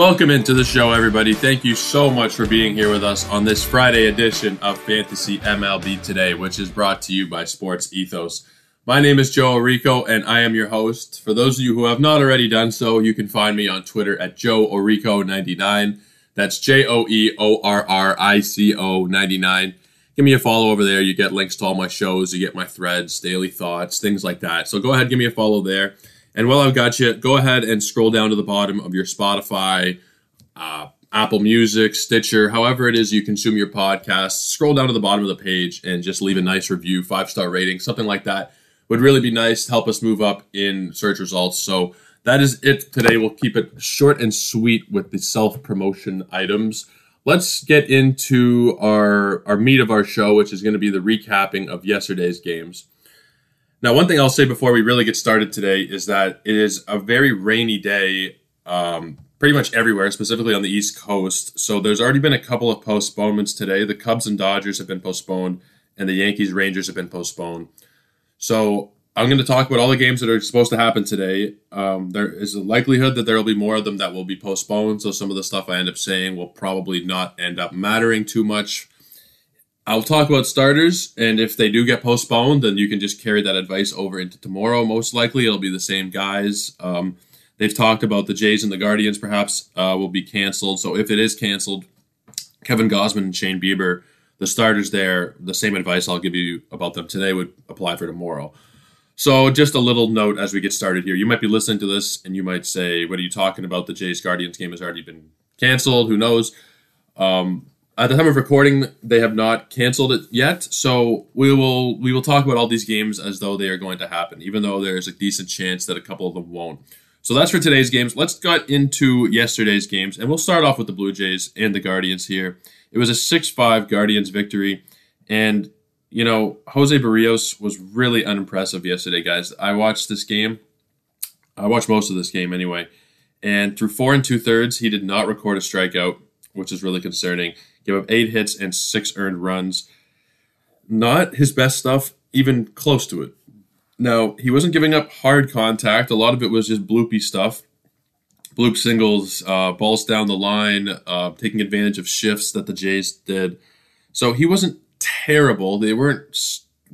Welcome into the show, everybody. Thank you so much for being here with us on this Friday edition of Fantasy MLB Today, which is brought to you by Sports Ethos. My name is Joe Orrico, and I am your host. For those of you who have not already done so, you can find me on Twitter at Joe Orrico99. That's J O E O R R I C O 99. Give me a follow over there. You get links to all my shows, you get my threads, daily thoughts, things like that. So go ahead, give me a follow there. And while I've got you, go ahead and scroll down to the bottom of your Spotify, uh, Apple Music, Stitcher, however it is you consume your podcast. Scroll down to the bottom of the page and just leave a nice review, five star rating, something like that would really be nice to help us move up in search results. So that is it today. We'll keep it short and sweet with the self promotion items. Let's get into our our meat of our show, which is going to be the recapping of yesterday's games. Now, one thing I'll say before we really get started today is that it is a very rainy day, um, pretty much everywhere, specifically on the East Coast. So there's already been a couple of postponements today. The Cubs and Dodgers have been postponed, and the Yankees Rangers have been postponed. So I'm going to talk about all the games that are supposed to happen today. Um, there is a likelihood that there will be more of them that will be postponed. So some of the stuff I end up saying will probably not end up mattering too much I'll talk about starters, and if they do get postponed, then you can just carry that advice over into tomorrow. Most likely, it'll be the same guys. Um, they've talked about the Jays and the Guardians perhaps uh, will be canceled. So if it is canceled, Kevin Gausman and Shane Bieber, the starters there, the same advice I'll give you about them today would apply for tomorrow. So just a little note as we get started here. You might be listening to this and you might say, "What are you talking about? The Jays Guardians game has already been canceled. Who knows?" Um, at the time of recording, they have not canceled it yet, so we will we will talk about all these games as though they are going to happen, even though there's a decent chance that a couple of them won't. So that's for today's games. Let's get into yesterday's games, and we'll start off with the Blue Jays and the Guardians here. It was a 6-5 Guardians victory, and you know Jose Berrios was really unimpressive yesterday, guys. I watched this game. I watched most of this game anyway, and through four and two thirds, he did not record a strikeout, which is really concerning gave up eight hits and six earned runs. Not his best stuff, even close to it. Now, he wasn't giving up hard contact. A lot of it was just bloopy stuff. Bloop singles, uh, balls down the line, uh, taking advantage of shifts that the Jays did. So he wasn't terrible. They weren't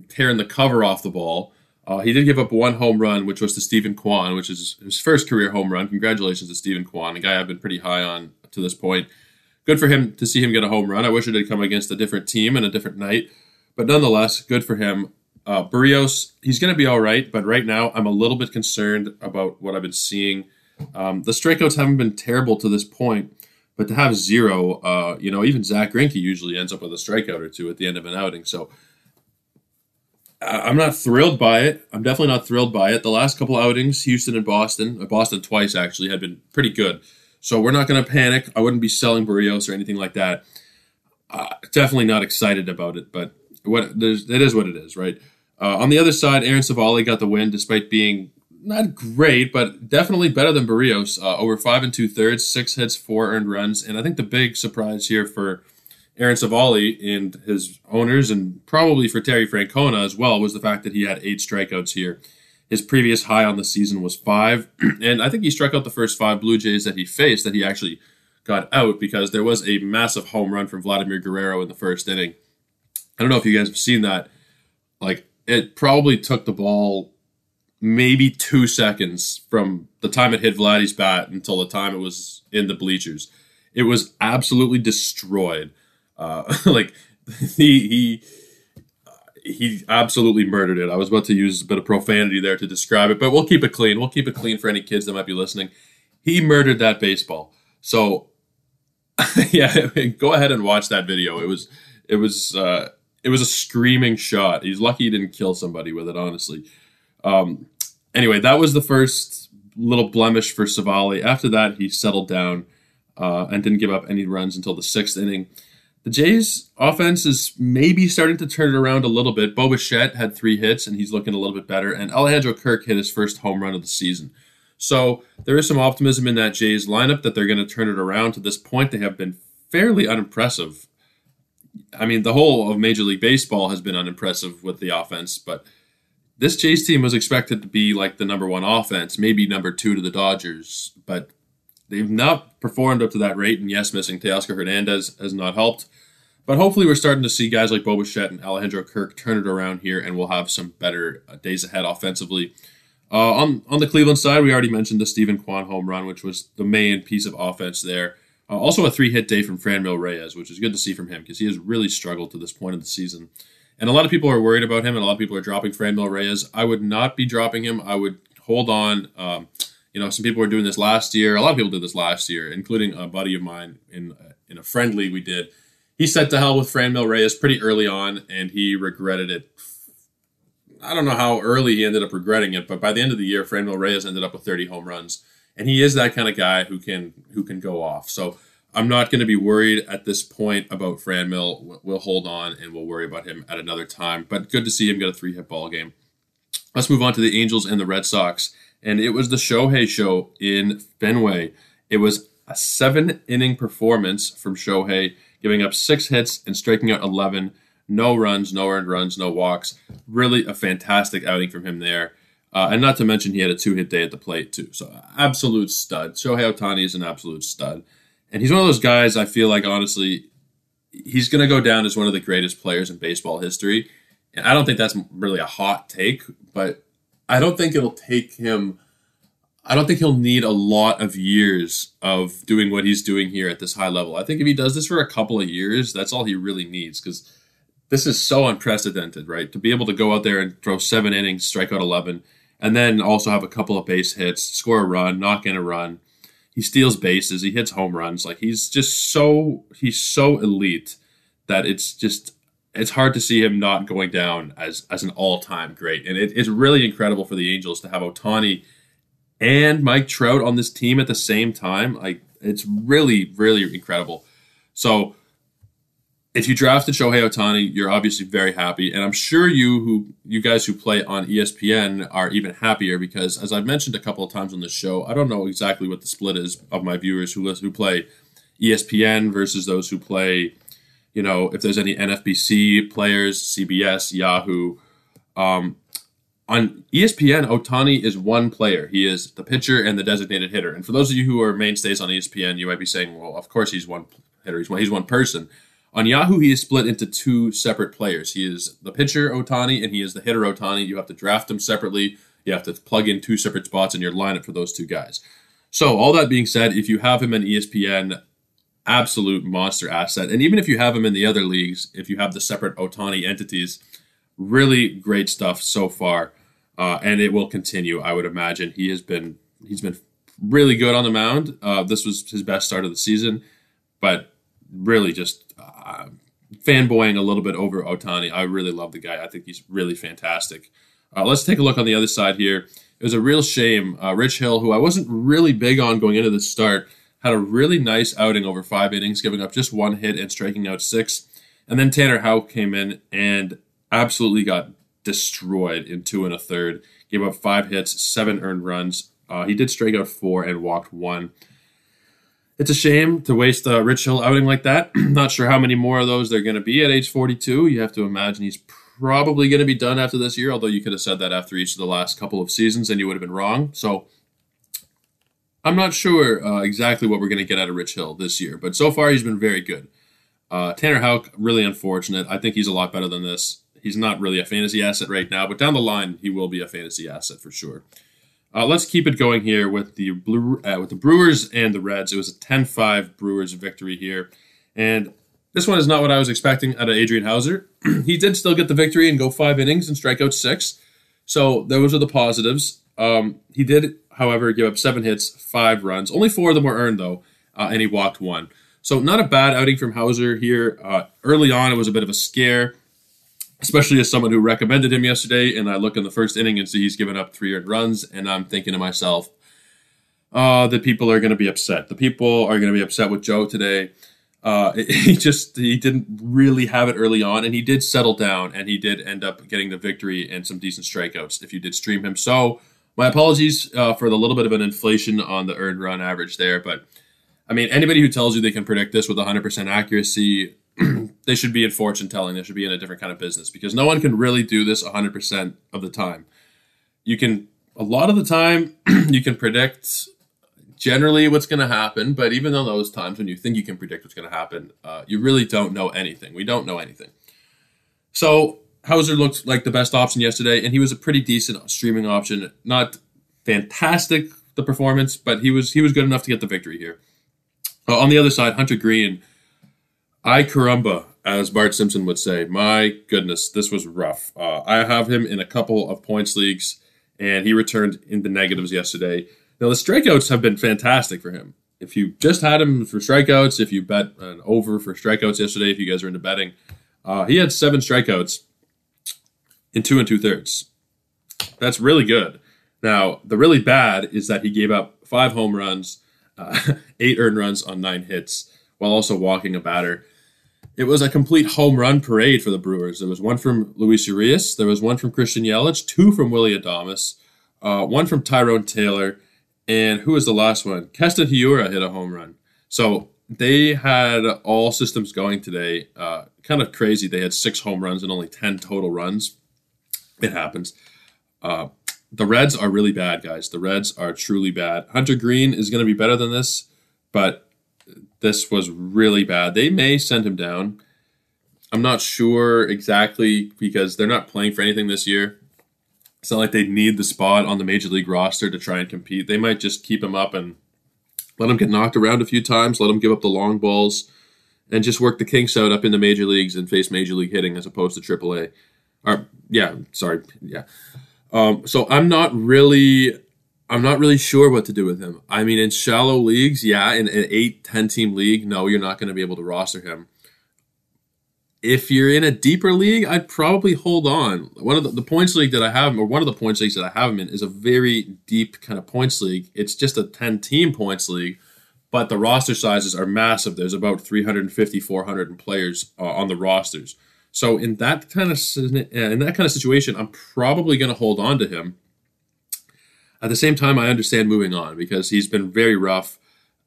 tearing the cover off the ball. Uh, he did give up one home run, which was to Steven Kwan, which is his first career home run. Congratulations to Steven Kwan, a guy I've been pretty high on to this point good for him to see him get a home run. I wish it had come against a different team and a different night, but nonetheless, good for him. Uh, Berrios, he's going to be all right, but right now I'm a little bit concerned about what I've been seeing. Um, the strikeouts haven't been terrible to this point, but to have zero, uh, you know, even Zack Greinke usually ends up with a strikeout or two at the end of an outing. So I'm not thrilled by it. I'm definitely not thrilled by it. The last couple outings, Houston and Boston, uh, Boston twice actually, had been pretty good. So we're not going to panic. I wouldn't be selling Berrios or anything like that. Uh, definitely not excited about it, but what it is what it is, right? Uh, on the other side, Aaron Civale got the win despite being not great, but definitely better than Berrios. Uh, over five and two thirds, six hits, four earned runs, and I think the big surprise here for Aaron Civale and his owners, and probably for Terry Francona as well, was the fact that he had eight strikeouts here. His previous high on the season was five, and I think he struck out the first five Blue Jays that he faced that he actually got out because there was a massive home run from Vladimir Guerrero in the first inning. I don't know if you guys have seen that. Like, it probably took the ball maybe two seconds from the time it hit Vladdy's bat until the time it was in the bleachers. It was absolutely destroyed. Uh, like, he, he he absolutely murdered it. I was about to use a bit of profanity there to describe it, but we'll keep it clean. We'll keep it clean for any kids that might be listening. He murdered that baseball. So yeah, go ahead and watch that video. It was it was uh, it was a screaming shot. He's lucky he didn't kill somebody with it. Honestly. Um, anyway, that was the first little blemish for Civale. After that, he settled down uh, and didn't give up any runs until the sixth inning. The Jays' offense is maybe starting to turn it around a little bit. Bo Bichette had three hits, and he's looking a little bit better. And Alejandro Kirk hit his first home run of the season. So there is some optimism in that Jays lineup that they're going to turn it around. To this point, they have been fairly unimpressive. I mean, the whole of Major League Baseball has been unimpressive with the offense, but this Jays team was expected to be like the number one offense, maybe number two to the Dodgers. But they've not performed up to that rate. And yes, missing Teoscar Hernandez has not helped. But hopefully, we're starting to see guys like Bo Bichette and Alejandro Kirk turn it around here, and we'll have some better uh, days ahead offensively. Uh, on on the Cleveland side, we already mentioned the Steven Kwan home run, which was the main piece of offense there. Uh, also, a three hit day from Franmil Reyes, which is good to see from him because he has really struggled to this point of the season. And a lot of people are worried about him, and a lot of people are dropping Franmil Reyes. I would not be dropping him. I would hold on. Um, you know, some people were doing this last year. A lot of people did this last year, including a buddy of mine in uh, in a friendly we did he said to hell with Franmil Reyes pretty early on, and he regretted it. I don't know how early he ended up regretting it, but by the end of the year, Franmil Reyes ended up with 30 home runs, and he is that kind of guy who can who can go off. So I'm not going to be worried at this point about Fran Franmil. We'll hold on and we'll worry about him at another time. But good to see him get a three hit ball game. Let's move on to the Angels and the Red Sox, and it was the Shohei show in Fenway. It was a seven inning performance from Shohei giving up six hits and striking out 11. No runs, no earned runs, no walks. Really a fantastic outing from him there. Uh, and not to mention, he had a two hit day at the plate, too. So, absolute stud. Shohei Ohtani is an absolute stud. And he's one of those guys I feel like, honestly, he's going to go down as one of the greatest players in baseball history. And I don't think that's really a hot take, but I don't think it'll take him I don't think he'll need a lot of years of doing what he's doing here at this high level. I think if he does this for a couple of years, that's all he really needs because this is so unprecedented, right? To be able to go out there and throw seven innings, strike out 11, and then also have a couple of base hits, score a run, knock in a run. He steals bases, he hits home runs. Like he's just so he's so elite that it's just it's hard to see him not going down as as an all time great. And it, it's really incredible for the Angels to have Ohtani and Mike Trout on this team at the same time. Like it's really, really incredible. So if you drafted Shohei Ohtani, you're obviously very happy, and I'm sure you who you guys who play on ESPN are even happier because, as I've mentioned a couple of times on this show, I don't know exactly what the split is of my viewers who who play ESPN versus those who play, you know, if there's any NFBC players, CBS, Yahoo. Um, on ESPN, Ohtani is one player. He is the pitcher and the designated hitter. And for those of you who are mainstays on ESPN, you might be saying, well, of course he's one hitter. He's one, he's one person. On Yahoo, he is split into two separate players. He is the pitcher, Ohtani and he is the hitter, Ohtani. You have to draft them separately. You have to plug in two separate spots in your lineup for those two guys. So, all that being said, if you have him in ESPN, absolute monster asset. And even if you have him in the other leagues, if you have the separate Ohtani entities, really great stuff so far uh, and it will continue. I would imagine he has been he's been really good on the mound. Uh, this was his best start of the season, but really just uh, fanboying a little bit over Ohtani. I really love the guy. I think he's really fantastic. Uh, let's take a look on the other side here. It was a real shame. Uh, Rich Hill, who I wasn't really big on going into the start, had a really nice outing over five innings, giving up just one hit and striking out six. And then Tanner Houck came in and absolutely got destroyed in two and a third. Gave up five hits, seven earned runs. Uh, he did strike out four and walked one. It's a shame to waste a Rich Hill outing like that. Not sure how many more of those there are going to be at age 42. You have to imagine he's probably going to be done after this year, although you could have said that after each of the last couple of seasons and you would have been wrong. So I'm not sure uh, exactly what we're going to get out of Rich Hill this year, but so far he's been very good. Uh, Tanner Houck, really unfortunate. I think he's a lot better than this he's not really a fantasy asset right now, but down the line he will be a fantasy asset for sure. Uh, let's keep it going here with the blue uh, with the Brewers and the Reds. It was a 10-5 Brewers victory here, and this one is not what I was expecting out of Adrian Houser. he did still get the victory and go five innings and strike out six, so those are the positives. Um, he did, however, give up seven hits, five runs. Only four of them were earned though, uh, and he walked one. So not a bad outing from Houser here. Uh, early on, it was a bit of a scare especially as someone who recommended him yesterday. And I look in the first inning and see he's given up three earned runs, and I'm thinking to myself, uh, the people are going to be upset. The people are going to be upset with Joe today. Uh, he just he didn't really have it early on, and he did settle down, and he did end up getting the victory and some decent strikeouts. If you did stream him, so my apologies uh, for the little bit of an inflation on the earned run average there, but I mean anybody who tells you they can predict this with 100% accuracy they should be in fortune telling. They should be in a different kind of business because no one can really do this 100% of the time. You can, a lot of the time, you can predict generally what's going to happen. But even though those times when you think you can predict what's going to happen, uh, you really don't know anything. We don't know anything. So Houser looked like the best option yesterday, and he was a pretty decent streaming option. Not fantastic the performance, but he was he was good enough to get the victory here. Uh, on the other side, Hunter Greene, I caramba, as Bart Simpson would say. My goodness, this was rough. Uh, I have him in a couple of points leagues, and he returned in the negatives yesterday. Now, the strikeouts have been fantastic for him. If you just had him for strikeouts, if you bet an over for strikeouts yesterday, if you guys are into betting, uh, he had seven strikeouts in two and two thirds. That's really good. Now, the really bad is that he gave up five home runs, uh, eight earned runs on nine hits, while also walking a batter. It was a complete home run parade for the Brewers. There was one from Luis Urias, there was one from Christian Yelich, two from Willy Adames, uh, one from Tyrone Taylor, and who was the last one? Keston Hiura hit a home run. So they had all systems going today. Uh, kind of crazy. They had six home runs and only 10 total runs. It happens. Uh, the Reds are really bad, guys. The Reds are truly bad. Hunter Greene is going to be better than this, but this was really bad. They may send him down. I'm not sure exactly because they're not playing for anything this year. It's not like they need the spot on the major league roster to try and compete. They might just keep him up and let him get knocked around a few times, let him give up the long balls, and just work the kinks out up in the major leagues and face major league hitting as opposed to AAA. Or yeah, sorry, yeah. Um, so I'm not really, I'm not really sure what to do with him. I mean, in shallow leagues, yeah, in an eight, 10 team league, no, you're not going to be able to roster him if you're in a deeper league, I'd probably hold on. One of the, the, points league that I have, or one of the points leagues that I have him in, is a very deep kind of points league. It's just a 10 team points league, but the roster sizes are massive. There's about 350, 400 players uh, on the rosters. So in that kind of in that kind of situation, I'm probably going to hold on to him. At the same time, I understand moving on because he's been very rough.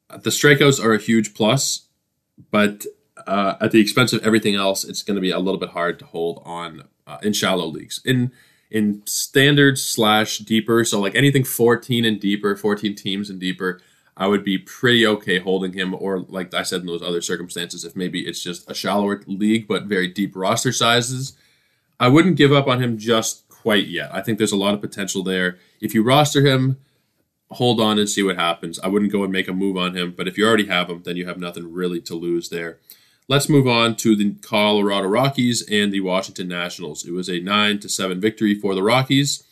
The strikeouts are a huge plus, but uh, at the expense of everything else, it's going to be a little bit hard to hold on uh, in shallow leagues. In in standard slash deeper, so like anything 14 and deeper, 14 teams and deeper, I would be pretty okay holding him. Or like I said in those other circumstances, if maybe it's just a shallower league but very deep roster sizes, I wouldn't give up on him just quite yet. I think there's a lot of potential there. If you roster him, hold on and see what happens. I wouldn't go and make a move on him, but if you already have him, then you have nothing really to lose there. Let's move on to the Colorado Rockies and the Washington Nationals. It was a 9 to 7 victory for the Rockies.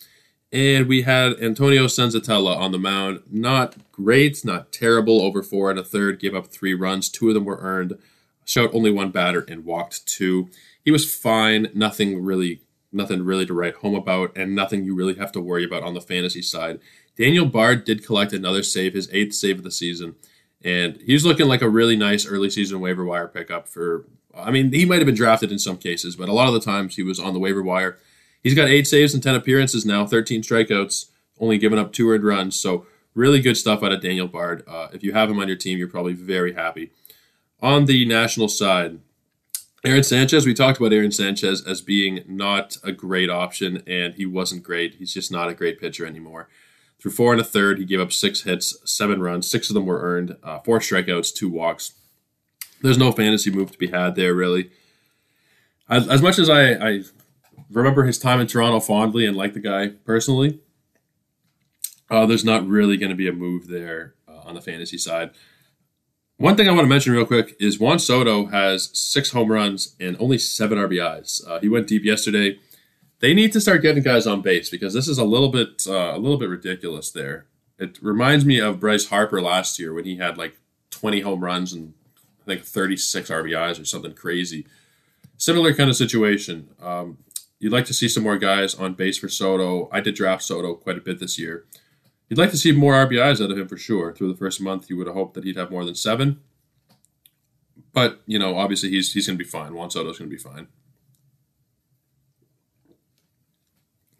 And we had Antonio Senzatela on the mound. Not great, not terrible. Over four and a third, gave up three runs. Two of them were earned. Showed only one batter and walked two. He was fine. Nothing really, nothing really to write home about, and nothing you really have to worry about on the fantasy side. Daniel Bard did collect another save, his eighth save of the season and he's looking like a really nice early season waiver wire pickup for. I mean, he might have been drafted in some cases, but a lot of the times he was on the waiver wire. He's got eight saves and ten appearances now, thirteen strikeouts, only given up two earned runs. So really good stuff out of Daniel Bard. Uh, if you have him on your team, you're probably very happy. On the national side, Aaron Sanchez, we talked about Aaron Sanchez as being not a great option, and he wasn't great. He's just not a great pitcher anymore. Through four and a third, he gave up six hits, seven runs. Six of them were earned, uh, four strikeouts, two walks. There's no fantasy move to be had there, really. As, as much as I, I remember his time in Toronto fondly and like the guy personally, uh, there's not really going to be a move there uh, on the fantasy side. One thing I want to mention real quick is Juan Soto has six home runs and only seven RBIs. Uh, he went deep yesterday they need to start getting guys on base because this is a little bit uh, a little bit ridiculous there. It reminds me of Bryce Harper last year when he had like 20 home runs and I think 36 RBIs or something crazy. Similar kind of situation. Um, you'd like to see some more guys on base for Soto. I did draft Soto quite a bit this year. You'd like to see more RBIs out of him for sure. Through the first month, you would have hoped that he'd have more than seven. But you know, obviously, he's he's going to be fine. Juan Soto's going to be fine.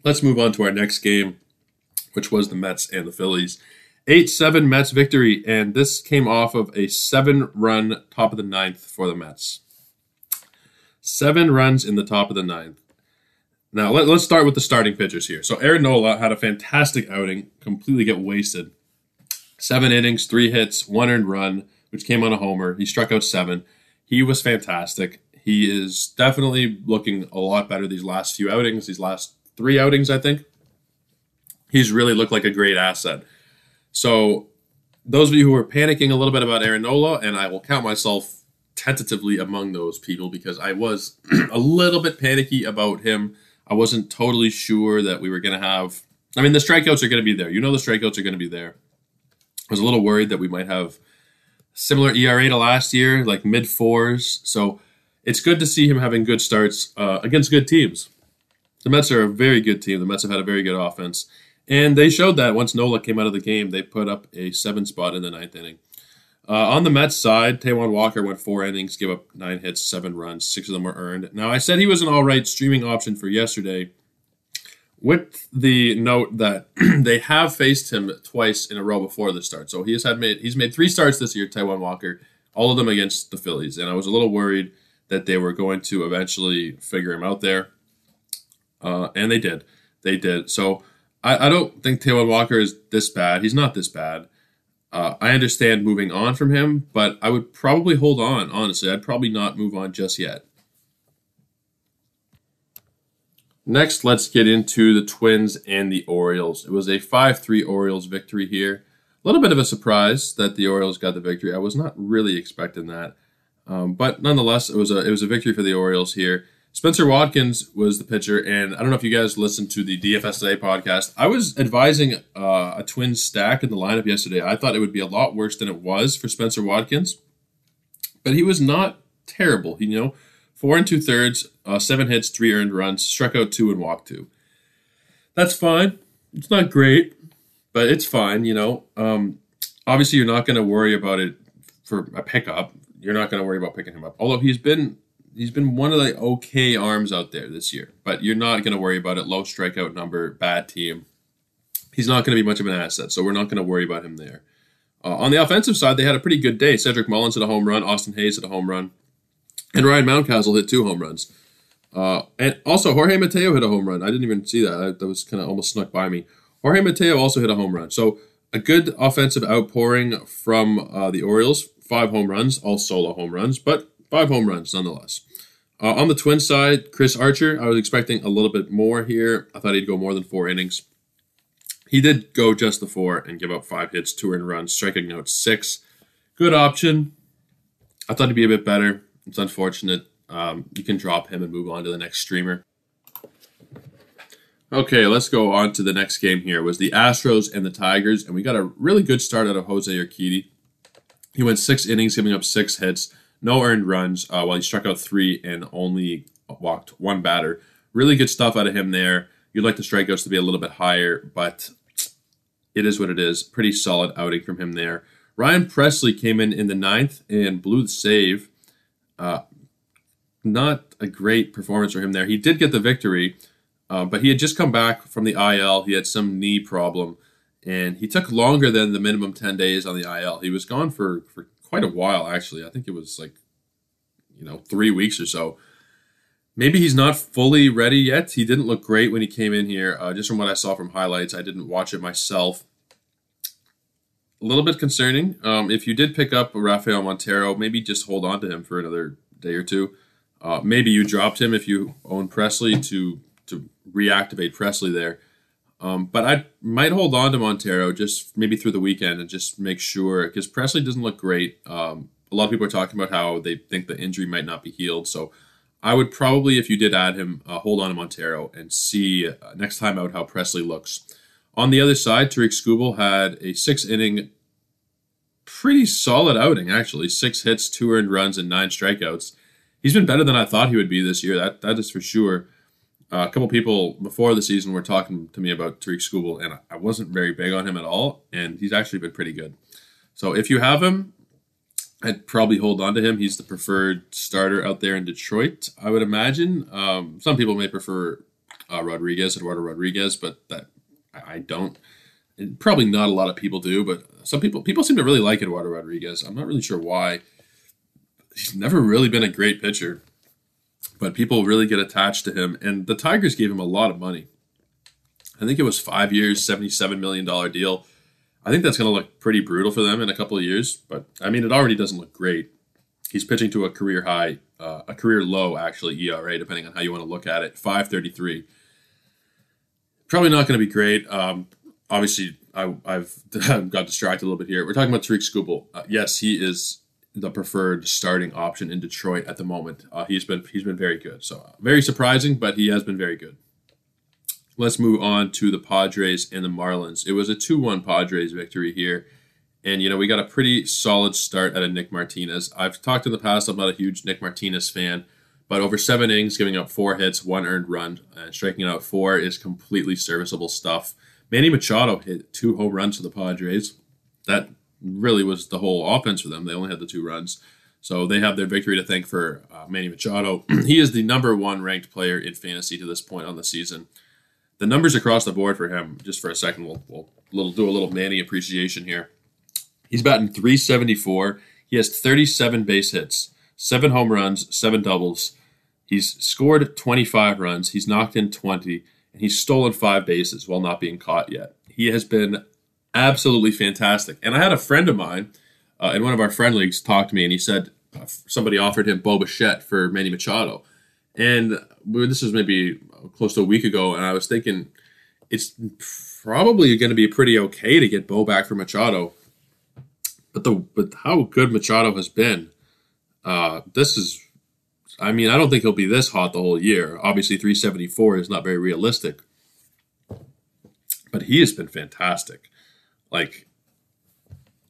Let's move on to our next game, which was the Mets and the Phillies. 8 7 Mets victory, and this came off of a seven run top of the ninth for the Mets. Seven runs in the top of the ninth. Now, let, us start with the starting pitchers here. So, Aaron Nola had a fantastic outing, completely get wasted. Seven innings, three hits, one earned run, which came on a homer. He struck out seven. He was fantastic. He is definitely looking a lot better these last few outings, these last three outings, I think. He's really looked like a great asset. So, those of you who are panicking a little bit about Aaron Nola, and I will count myself tentatively among those people because I was a little bit panicky about him. I wasn't totally sure that we were going to have. I mean, the strikeouts are going to be there. You know, the strikeouts are going to be there. I was a little worried that we might have similar ERA to last year, like mid fours. So it's good to see him having good starts uh, against good teams. The Mets are a very good team. The Mets have had a very good offense. And they showed that once Nola came out of the game, they put up a seven spot in the ninth inning. Uh, on the Mets side, Taijuan Walker went four innings, gave up nine hits, seven runs, six of them were earned. Now, I said he was an all right streaming option for yesterday, with the note that they have faced him twice in a row before the start. So he has had made he's made three starts this year, Taijuan Walker, all of them against the Phillies, and I was a little worried that they were going to eventually figure him out there, uh, and they did. They did. So I, I don't think Taijuan Walker is this bad. He's not this bad. Uh, I understand moving on from him, but I would probably hold on. Honestly, I'd probably not move on just yet. Next, let's get into the Twins and the Orioles. It was a 5 3 Orioles victory here. A little bit of a surprise that the Orioles got the victory. I was not really expecting that. Um, but nonetheless, it was a it was a victory for the Orioles here. Spencer Watkins was the pitcher, and I don't know if you guys listened to the DFS Today podcast. I was advising uh, a twin stack in the lineup yesterday. I thought it would be a lot worse than it was for Spencer Watkins, but he was not terrible. You know, Four and two thirds, uh, seven hits, three earned runs, struck out two and walked two. That's fine. It's not great, but it's fine. You know, um, obviously you're not going to worry about it for a pickup. You're not going to worry about picking him up. Although he's been he's been one of the okay arms out there this year, but you're not going to worry about it. Low strikeout number, bad team. He's not going to be much of an asset, so we're not going to worry about him there. Uh, on the offensive side, they had a pretty good day. Cedric Mullins hit a home run. Austin Hays hit a home run. And Ryan Mountcastle hit two home runs. Uh, and also, Jorge Mateo hit a home run. I didn't even see that. That was kind of almost snuck by me. Jorge Mateo also hit a home run. So, a good offensive outpouring from uh, the Orioles. Five home runs, all solo home runs, but five home runs nonetheless. Uh, on the twin side, Chris Archer, I was expecting a little bit more here. I thought he'd go more than four innings. He did go just the four and give up five hits, two earned runs, striking out six. Good option. I thought he'd be a bit better. It's unfortunate. Um, you can drop him and move on to the next streamer. Okay, let's go on to the next game here. It was the Astros and the Tigers, and we got a really good start out of Jose Urquidy. He went six innings, giving up six hits, no earned runs, uh, while he struck out three and only walked one batter. Really good stuff out of him there. You'd like the strikeouts to be a little bit higher, but it is what it is. Pretty solid outing from him there. Ryan Pressly came in in the ninth and blew the save. Uh, not a great performance for him there. He did get the victory, uh, but he had just come back from the IL. He had some knee problem, and he took longer than the minimum 10 days on the IL. He was gone for, for quite a while, actually. I think it was like, you know, three weeks or so. Maybe he's not fully ready yet. He didn't look great when he came in here. Uh, just from what I saw from highlights, I didn't watch it myself a little bit concerning. Um, if you did pick up Rafael Montero, maybe just hold on to him for another day or two. Uh, maybe you dropped him if you own Pressly to to reactivate Pressly there. Um, but I might hold on to Montero just maybe through the weekend and just make sure because Pressly doesn't look great. Um, a lot of people are talking about how they think the injury might not be healed. So I would probably, if you did add him, uh, hold on to Montero and see uh, next time out how Pressly looks. On the other side, Tarik Skubal had a six inning, pretty solid outing, actually. Six hits, two earned runs, and nine strikeouts. He's been better than I thought he would be this year. That That is for sure. Uh, a couple people before the season were talking to me about Tarik Skubal, and I wasn't very big on him at all, and he's actually been pretty good. So if you have him, I'd probably hold on to him. He's the preferred starter out there in Detroit, I would imagine. Um, some people may prefer uh, Rodriguez, Eduardo Rodriguez, but that I don't. And probably not a lot of people do, but some people people seem to really like Eduardo Rodriguez. I'm not really sure why. He's never really been a great pitcher, but people really get attached to him. And the Tigers gave him a lot of money. I think it was five years, seventy-seven million dollar deal. I think that's going to look pretty brutal for them in a couple of years. But I mean, it already doesn't look great. He's pitching to a career high, uh, a career low actually ERA, depending on how you want to look at it. Five thirty three. Probably not going to be great. Um, obviously, I, have got distracted a little bit here. We're talking about Tarik Skubal. Uh, yes, he is the preferred starting option in Detroit at the moment. Uh, he's been he's been very good. So very surprising, but he has been very good. Let's move on to the Padres and the Marlins. It was a 2 1 Padres victory here. And, you know, we got a pretty solid start out of Nick Martinez. I've talked in the past, I'm not a huge Nick Martinez fan, but over seven innings, giving up four hits, one earned run, and striking out four is completely serviceable stuff. Manny Machado hit two home runs for the Padres. That really was the whole offense for them. They only had the two runs. So they have their victory to thank for uh, Manny Machado. he is the number one ranked player in fantasy to this point on the season the numbers across the board for him, just for a second, we'll, we'll little, do a little Manny appreciation here. He's batting 374. He has 37 base hits, seven home runs, seven doubles. He's scored 25 runs. He's knocked in 20, and he's stolen five bases while not being caught yet. He has been absolutely fantastic. And I had a friend of mine uh, in one of our friend leagues talk to me, and he said uh, somebody offered him Bo Bichette for Manny Machado. And this was maybe close to a week ago, and I was thinking it's probably going to be pretty okay to get Bo back for Machado. But the but how good Machado has been, uh, this is, I mean, I don't think he'll be this hot the whole year. Obviously, 374 is not very realistic, but he has been fantastic. Like,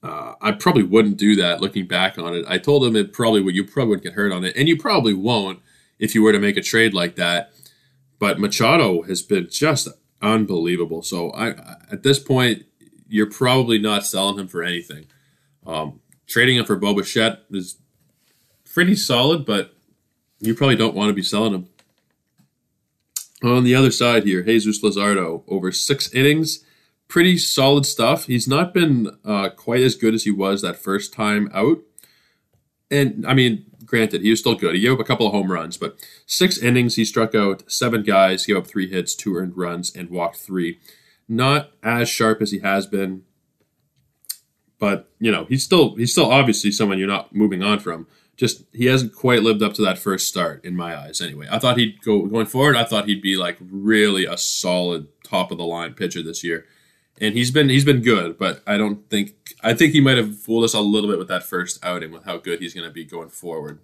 uh, I probably wouldn't do that looking back on it. I told him it probably would. You probably would get hurt on it, and you probably won't if you were to make a trade like that. But Machado has been just unbelievable. So I, at this point, you're probably not selling him for anything. Um, trading him for Bo Bichette is pretty solid, but you probably don't want to be selling him. On the other side here, Jesus Luzardo over six innings, pretty solid stuff. He's not been uh, quite as good as he was that first time out, and I mean granted, he was still good. He gave up a couple of home runs, but six innings, he struck out seven guys, gave up three hits, two earned runs, and walked three. Not as sharp as he has been, but you know he's still he's still obviously someone you're not moving on from. Just he hasn't quite lived up to that first start in my eyes. Anyway, I thought he'd go going forward. I thought he'd be like really a solid top of the line pitcher this year and he's been he's been good, but I don't think I think he might have fooled us a little bit with that first outing with how good he's going to be going forward.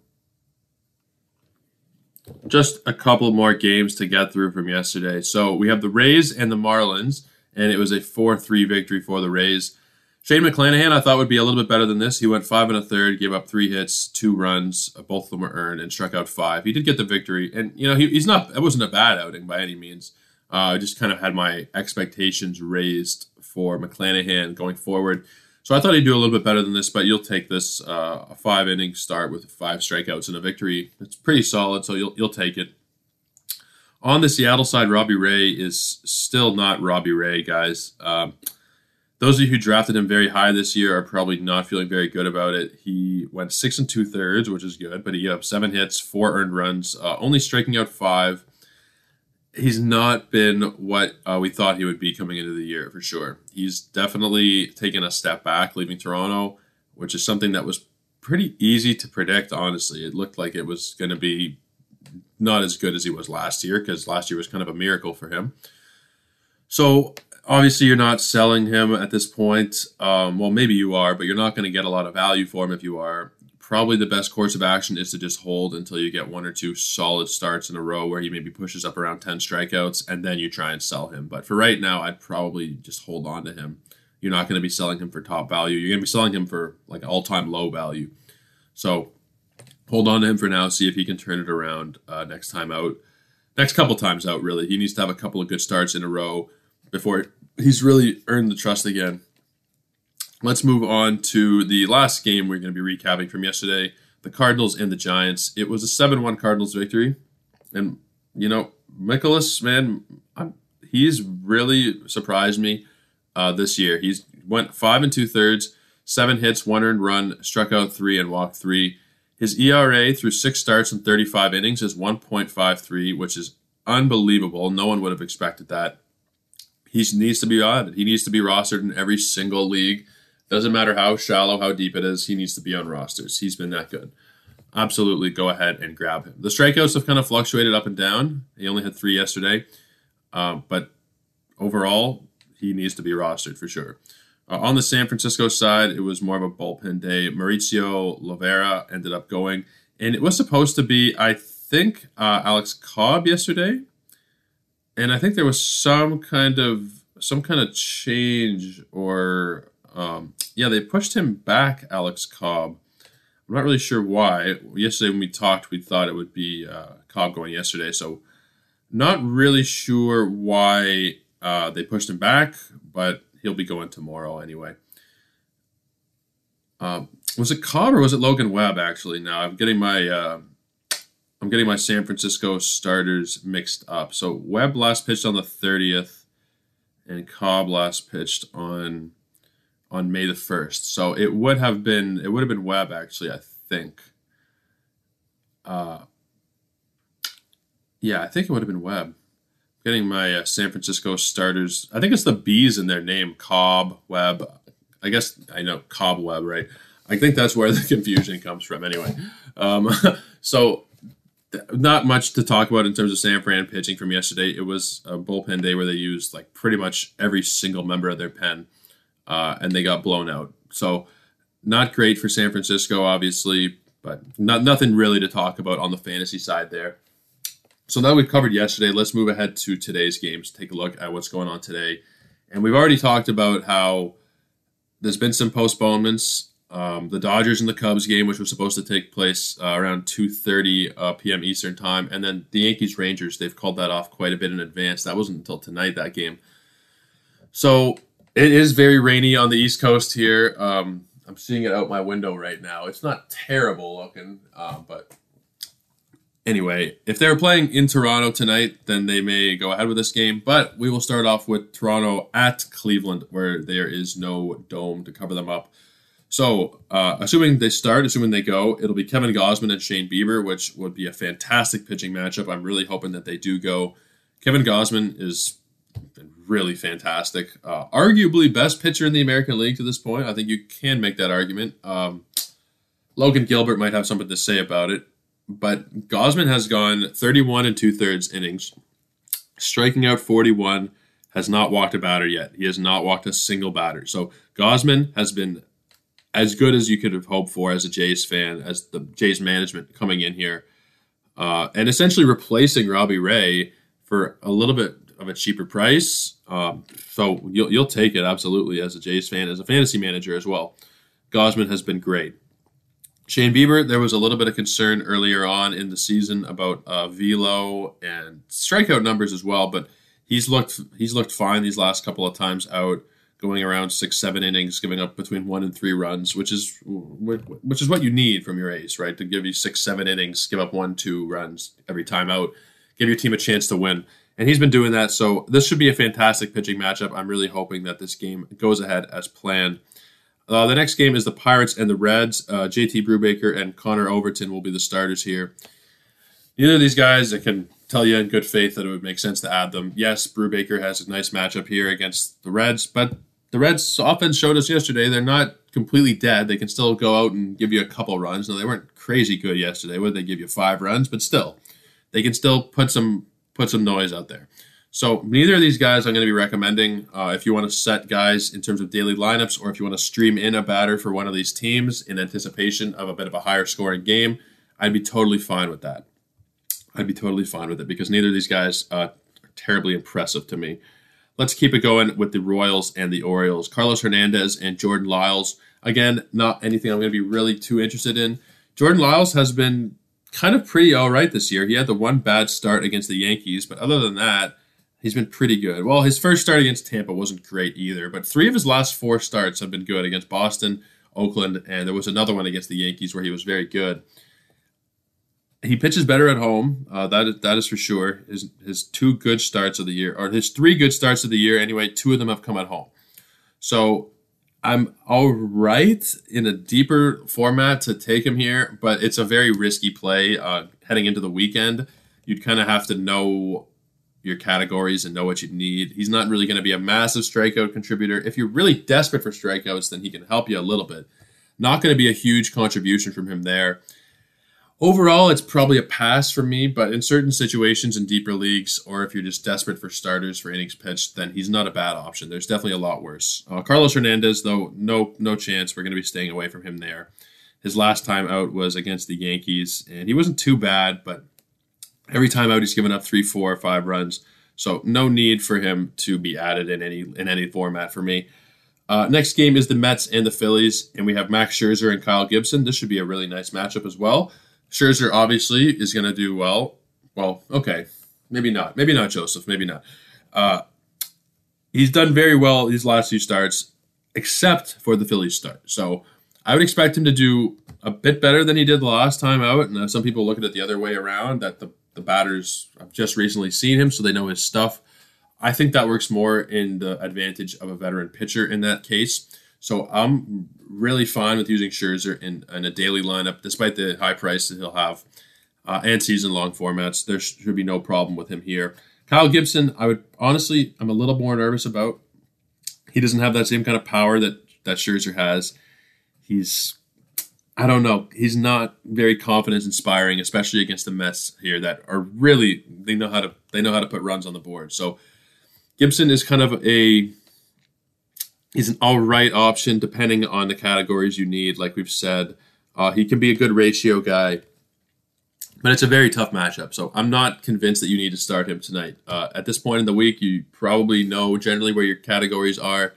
Just a couple more games to get through from yesterday. So we have the Rays and the Marlins, and it was a four-three victory for the Rays. Shane McClanahan, I thought would be a little bit better than this. He went five and a third, gave up three hits, two runs, uh, both of them were earned, and struck out five. He did get the victory, and you know he, he's not. It wasn't a bad outing by any means. Uh, I just kind of had my expectations raised for McClanahan going forward. So I thought he'd do a little bit better than this, but you'll take this uh, a five inning start with five strikeouts and a victory. It's pretty solid, so you'll you'll take it. On the Seattle side, Robbie Ray is still not Robbie Ray, guys. Um, those of you who drafted him very high this year are probably not feeling very good about it. He went six and two thirds, which is good, but he gave up seven hits, four earned runs, uh, only striking out five he's not been what uh, we thought he would be coming into the year for sure. He's definitely taken a step back leaving Toronto, which is something that was pretty easy to predict. Honestly, it looked like it was going to be not as good as he was last year because last year was kind of a miracle for him. So obviously, you're not selling him at this point. Um, well, maybe you are, but you're not going to get a lot of value for him if you are probably the best course of action is to just hold until you get one or two solid starts in a row where he maybe pushes up around 10 strikeouts and then you try and sell him. But for right now, I'd probably just hold on to him. You're not going to be selling him for top value. You're going to be selling him for like all time low value. So hold on to him for now, see if he can turn it around uh, next time out. Next couple times out, really. He needs to have a couple of good starts in a row before he's really earned the trust again. Let's move on to the last game we're going to be recapping from yesterday the Cardinals and the Giants. It was a 7 1 Cardinals victory. And, you know, Mikolas, man, I'm, he's really surprised me uh, this year. He's went five and two thirds, seven hits, one earned run, struck out three, and walked three. His ERA through six starts and 35 innings is 1.53, which is unbelievable. No one would have expected that he needs to be on. He needs to be rostered in every single league. Doesn't matter how shallow, how deep it is. He needs to be on rosters. He's been that good. Absolutely, go ahead and grab him. The strikeouts have kind of fluctuated up and down. He only had three yesterday, uh, but overall, he needs to be rostered for sure. Uh, on the San Francisco side, it was more of a bullpen day. Mauricio Llovera ended up going, and it was supposed to be, I think, uh, Alex Cobb yesterday, and I think there was some kind of some kind of change, or um, yeah, they pushed him back, Alex Cobb. I'm not really sure why. Yesterday when we talked, we thought it would be uh, Cobb going yesterday, so not really sure why uh, they pushed him back, but he'll be going tomorrow anyway. Um, was it Cobb or was it Logan Webb? Actually, now I'm getting my uh, I'm getting my San Francisco starters mixed up. So Webb last pitched on the 30th, and Cobb last pitched on on May the 1st. So it would have been it would have been Webb actually, I think. Uh, yeah, I think it would have been Webb getting my uh, San Francisco starters. I think it's the B's in their name, Cobb Webb. I guess I know Cobb Webb, right? I think that's where the confusion comes from. Anyway, um, so not much to talk about in terms of San Fran pitching from yesterday. It was a bullpen day where they used like pretty much every single member of their pen, uh, and they got blown out. So not great for San Francisco, obviously, but not nothing really to talk about on the fantasy side there. So now we've covered yesterday. Let's move ahead to today's games. Take a look at what's going on today. And we've already talked about how there's been some postponements. Um, the Dodgers and the Cubs game, which was supposed to take place uh, around 2:30 uh, p.m. Eastern time, and then the Yankees Rangers. They've called that off quite a bit in advance. That wasn't until tonight that game. So it is very rainy on the East Coast here. Um, I'm seeing it out my window right now. It's not terrible looking, uh, but anyway, if they're playing in Toronto tonight, then they may go ahead with this game. But we will start off with Toronto at Cleveland, where there is no dome to cover them up. So, uh, assuming they start, assuming they go, it'll be Kevin Gausman and Shane Bieber, which would be a fantastic pitching matchup. I'm really hoping that they do go. Kevin Gausman is really fantastic. Uh, arguably best pitcher in the American League to this point. I think you can make that argument. Um, Logan Gilbert might have something to say about it but Gausman has gone 31 and two thirds innings, striking out 41, has not walked a batter yet. He has not walked a single batter. So Gausman has been as good as you could have hoped for as a Jays fan, as the Jays management coming in here, uh, and essentially replacing Robbie Ray for a little bit of a cheaper price. Um, so you'll you'll take it absolutely as a Jays fan, as a fantasy manager as well. Gausman has been great. Shane Bieber, there was a little bit of concern earlier on in the season about uh, velo and strikeout numbers as well, but he's looked he's looked fine these last couple of times out, going around six seven innings, giving up between one and three runs, which is which is what you need from your ace, right? To give you six seven innings, give up one two runs every time out, give your team a chance to win. And he's been doing that, so this should be a fantastic pitching matchup. I'm really hoping that this game goes ahead as planned. Uh, the next game is the Pirates and the Reds. Uh, JT Brubaker and Connor Overton will be the starters here. Neither of these guys, I can tell you in good faith that it would make sense to add them. Yes, Brubaker has a nice matchup here against the Reds, but the Reds offense showed us yesterday they're not completely dead. They can still go out and give you a couple runs. Now they weren't crazy good yesterday. Would they give you five runs? But still, they can still put some put some noise out there. So neither of these guys I'm going to be recommending. Uh, if you want to set guys in terms of daily lineups, or if you want to stream in a batter for one of these teams in anticipation of a bit of a higher scoring game, I'd be totally fine with that. I'd be totally fine with it because neither of these guys uh, are terribly impressive to me. Let's keep it going with the Royals and the Orioles. Carlos Hernandez and Jordan Lyles. Again, not anything I'm going to be really too interested in. Jordan Lyles has been kind of pretty all right this year. He had the one bad start against the Yankees, but other than that, he's been pretty good. Well, his first start against Tampa wasn't great either, but three of his last four starts have been good against Boston, Oakland, and there was another one against the Yankees where he was very good. He pitches better at home. Uh, that is, that is for sure. His his two good starts of the year, or his three good starts of the year, anyway. Two of them have come at home. So I'm all right in a deeper format to take him here, but it's a very risky play uh, heading into the weekend. You'd kind of have to know your categories and know what you need. He's not really going to be a massive strikeout contributor. If you're really desperate for strikeouts, then he can help you a little bit. Not going to be a huge contribution from him there. Overall, it's probably a pass for me, but in certain situations in deeper leagues, or if you're just desperate for starters for innings pitched, then he's not a bad option. There's definitely a lot worse. Uh, Carlos Hernandez, though, no no chance. We're going to be staying away from him there. His last time out was against the Yankees, and he wasn't too bad, but every time out he's given up three, four, five runs. So no need for him to be added in any in any format for me. Uh, next game is the Mets and the Phillies, and we have Max Scherzer and Kyle Gibson. This should be a really nice matchup as well. Scherzer obviously is going to do well. Well, okay, maybe not. Maybe not Joseph. Maybe not. Uh, he's done very well these last few starts, except for the Phillies start. So I would expect him to do a bit better than he did the last time out. And uh, some people look at it the other way around that the, the batters have just recently seen him, so they know his stuff. I think that works more in the advantage of a veteran pitcher in that case. So I'm really fine with using Scherzer in, in a daily lineup, despite the high price that he'll have uh, and season long formats. There should be no problem with him here. Kyle Gibson, I would honestly, I'm a little more nervous about. He doesn't have that same kind of power that that Scherzer has. He's, I don't know, he's not very confidence inspiring, especially against the Mets here that are really they know how to they know how to put runs on the board. So Gibson is kind of a He's an all right option depending on the categories you need. Like we've said, uh, he can be a good ratio guy, but it's a very tough matchup. So I'm not convinced that you need to start him tonight. Uh, at this point in the week, you probably know generally where your categories are.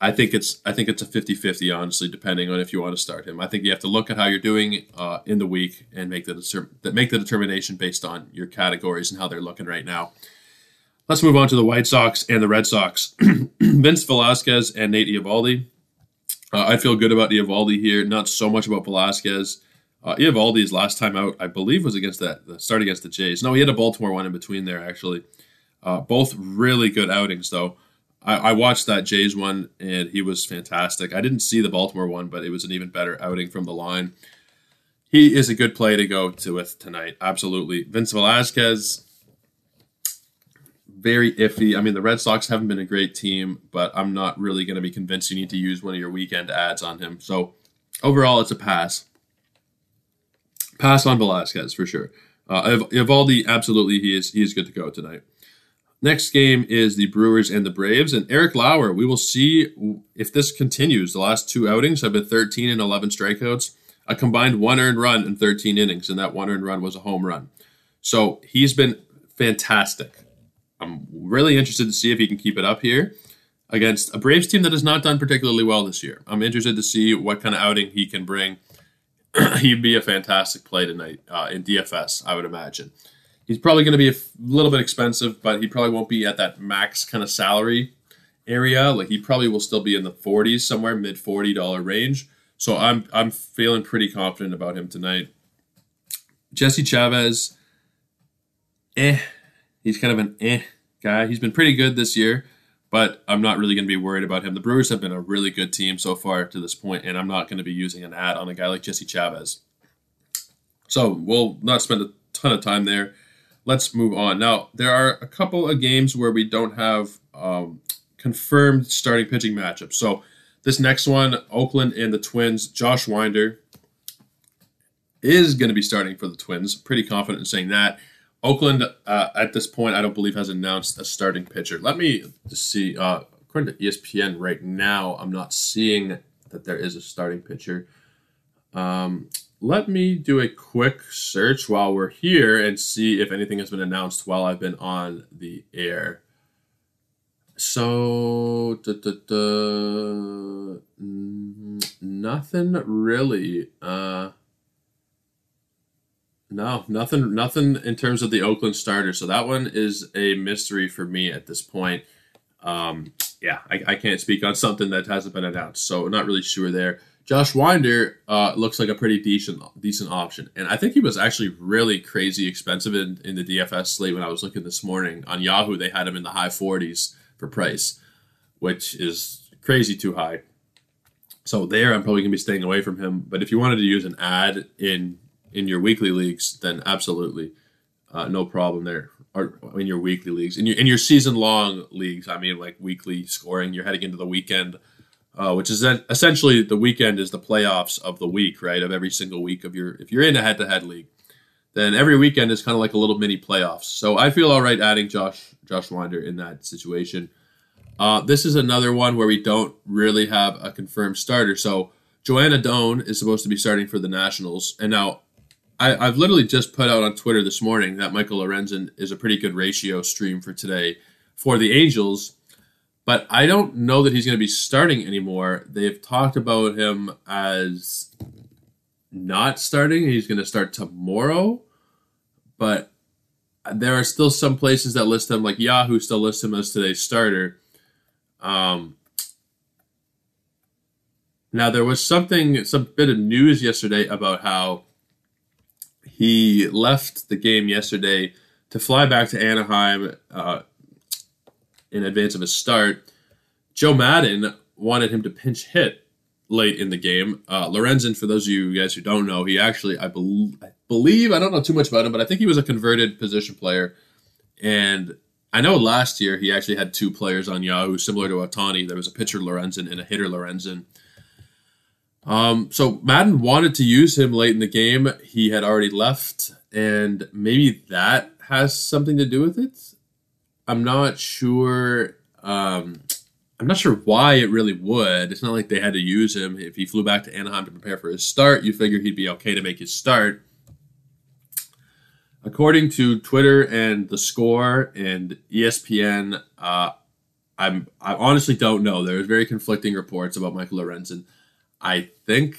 I think it's I think it's a 50-50, honestly, depending on if you want to start him. I think you have to look at how you're doing uh, in the week and make the make the determination based on your categories and how they're looking right now. Let's move on to the White Sox and the Red Sox. Vince Velasquez and Nate Eovaldi. Uh, I feel good about Eovaldi here, not so much about Velasquez. Uh, Eovaldi's last time out, I believe, was against that the start against the Jays. No, he had a Baltimore one in between there, actually. Uh, both really good outings, though. I, I, watched that Jays one, and he was fantastic. I didn't see the Baltimore one, but it was an even better outing from the line. He is a good play to go to with tonight, absolutely. Vince Velasquez, very iffy. I mean, the Red Sox haven't been a great team, but I'm not really going to be convinced you need to use one of your weekend adds on him. So overall, it's a pass. Pass on Velasquez for sure. Uh, Eovaldi, absolutely, he is he is good to go tonight. Next game is the Brewers and the Braves, and Eric Lauer. We will see if this continues. The last two outings have been 13 and 11 strikeouts, a combined one earned run in 13 innings, and that one earned run was a home run. So he's been fantastic. Really interested to see if he can keep it up here against a Braves team that has not done particularly well this year. I'm interested to see what kind of outing he can bring. He'd be a fantastic play tonight uh, in DFS, I would imagine. He's probably going to be a f- little bit expensive, but he probably won't be at that max kind of salary area. Like he probably will still be in the 40s, somewhere mid $40 range. So I'm I'm feeling pretty confident about him tonight. Jesse Chavez, eh, he's kind of an eh guy. He's been pretty good this year, but I'm not really going to be worried about him. The Brewers have been a really good team so far to this point, and I'm not going to be using an add on a guy like Jesse Chavez. So we'll not spend a ton of time there. Let's move on. Now, there are a couple of games where we don't have um, confirmed starting pitching matchups. So this next one, Oakland and the Twins, Josh Winder is going to be starting for the Twins. Pretty confident in saying that. Oakland, uh, at this point, I don't believe has announced a starting pitcher. Let me see. Uh, according to ESPN, right now, I'm not seeing that there is a starting pitcher. Um, let me do a quick search while we're here and see if anything has been announced while I've been on the air. So, da, nothing really. Uh, no, nothing, nothing in terms of the Oakland starter. So that one is a mystery for me at this point. Um, yeah, I, I, can't speak on something that hasn't been announced, so not really sure there. Josh Winder uh, looks like a pretty decent decent option, and I think he was actually really crazy expensive in, in the DFS slate when I was looking this morning on Yahoo. They had him in the high forties for price, which is crazy too high. So there, I'm probably gonna be staying away from him. But if you wanted to use an add in in your weekly leagues, then absolutely uh, no problem there. or in your weekly leagues, in your in your season long leagues. I mean, like weekly scoring. You're heading into the weekend, uh, which is essentially the weekend is the playoffs of the week, right? Of every single week of your. If you're in a head to head league, then every weekend is kind of like a little mini playoffs. So I feel all right adding Josh Josh Winder in that situation. Uh, this is another one where we don't really have a confirmed starter. So Joan Adon is supposed to be starting for the Nationals, and now I, have literally just put out on Twitter this morning that Michael Lorenzen is a pretty good ratio stream for today for the Angels, but I don't know that he's going to be starting anymore. They've talked about him as not starting. He's going to start tomorrow, but there are still some places that list him, like Yahoo still lists him as today's starter. Um, now there was something, some bit of news yesterday about how he left the game yesterday to fly back to Anaheim uh, in advance of his start. Joe Maddon wanted him to pinch hit late in the game. Uh, Lorenzen, for those of you guys who don't know, he actually, I, be- I believe, I don't know too much about him, but I think he was a converted position player. And I know last year he actually had two players on Yahoo, similar to Ohtani. There was a pitcher Lorenzen and a hitter Lorenzen. Um, so Maddon wanted to use him late in the game. He had already left, and maybe that has something to do with it. I'm not sure. Um, I'm not sure why it really would. It's not like they had to use him. If he flew back to Anaheim to prepare for his start, you figure he'd be okay to make his start. According to Twitter and the Score and ESPN, uh, I'm I honestly don't know. There's very conflicting reports about Michael Lorenzen. I think,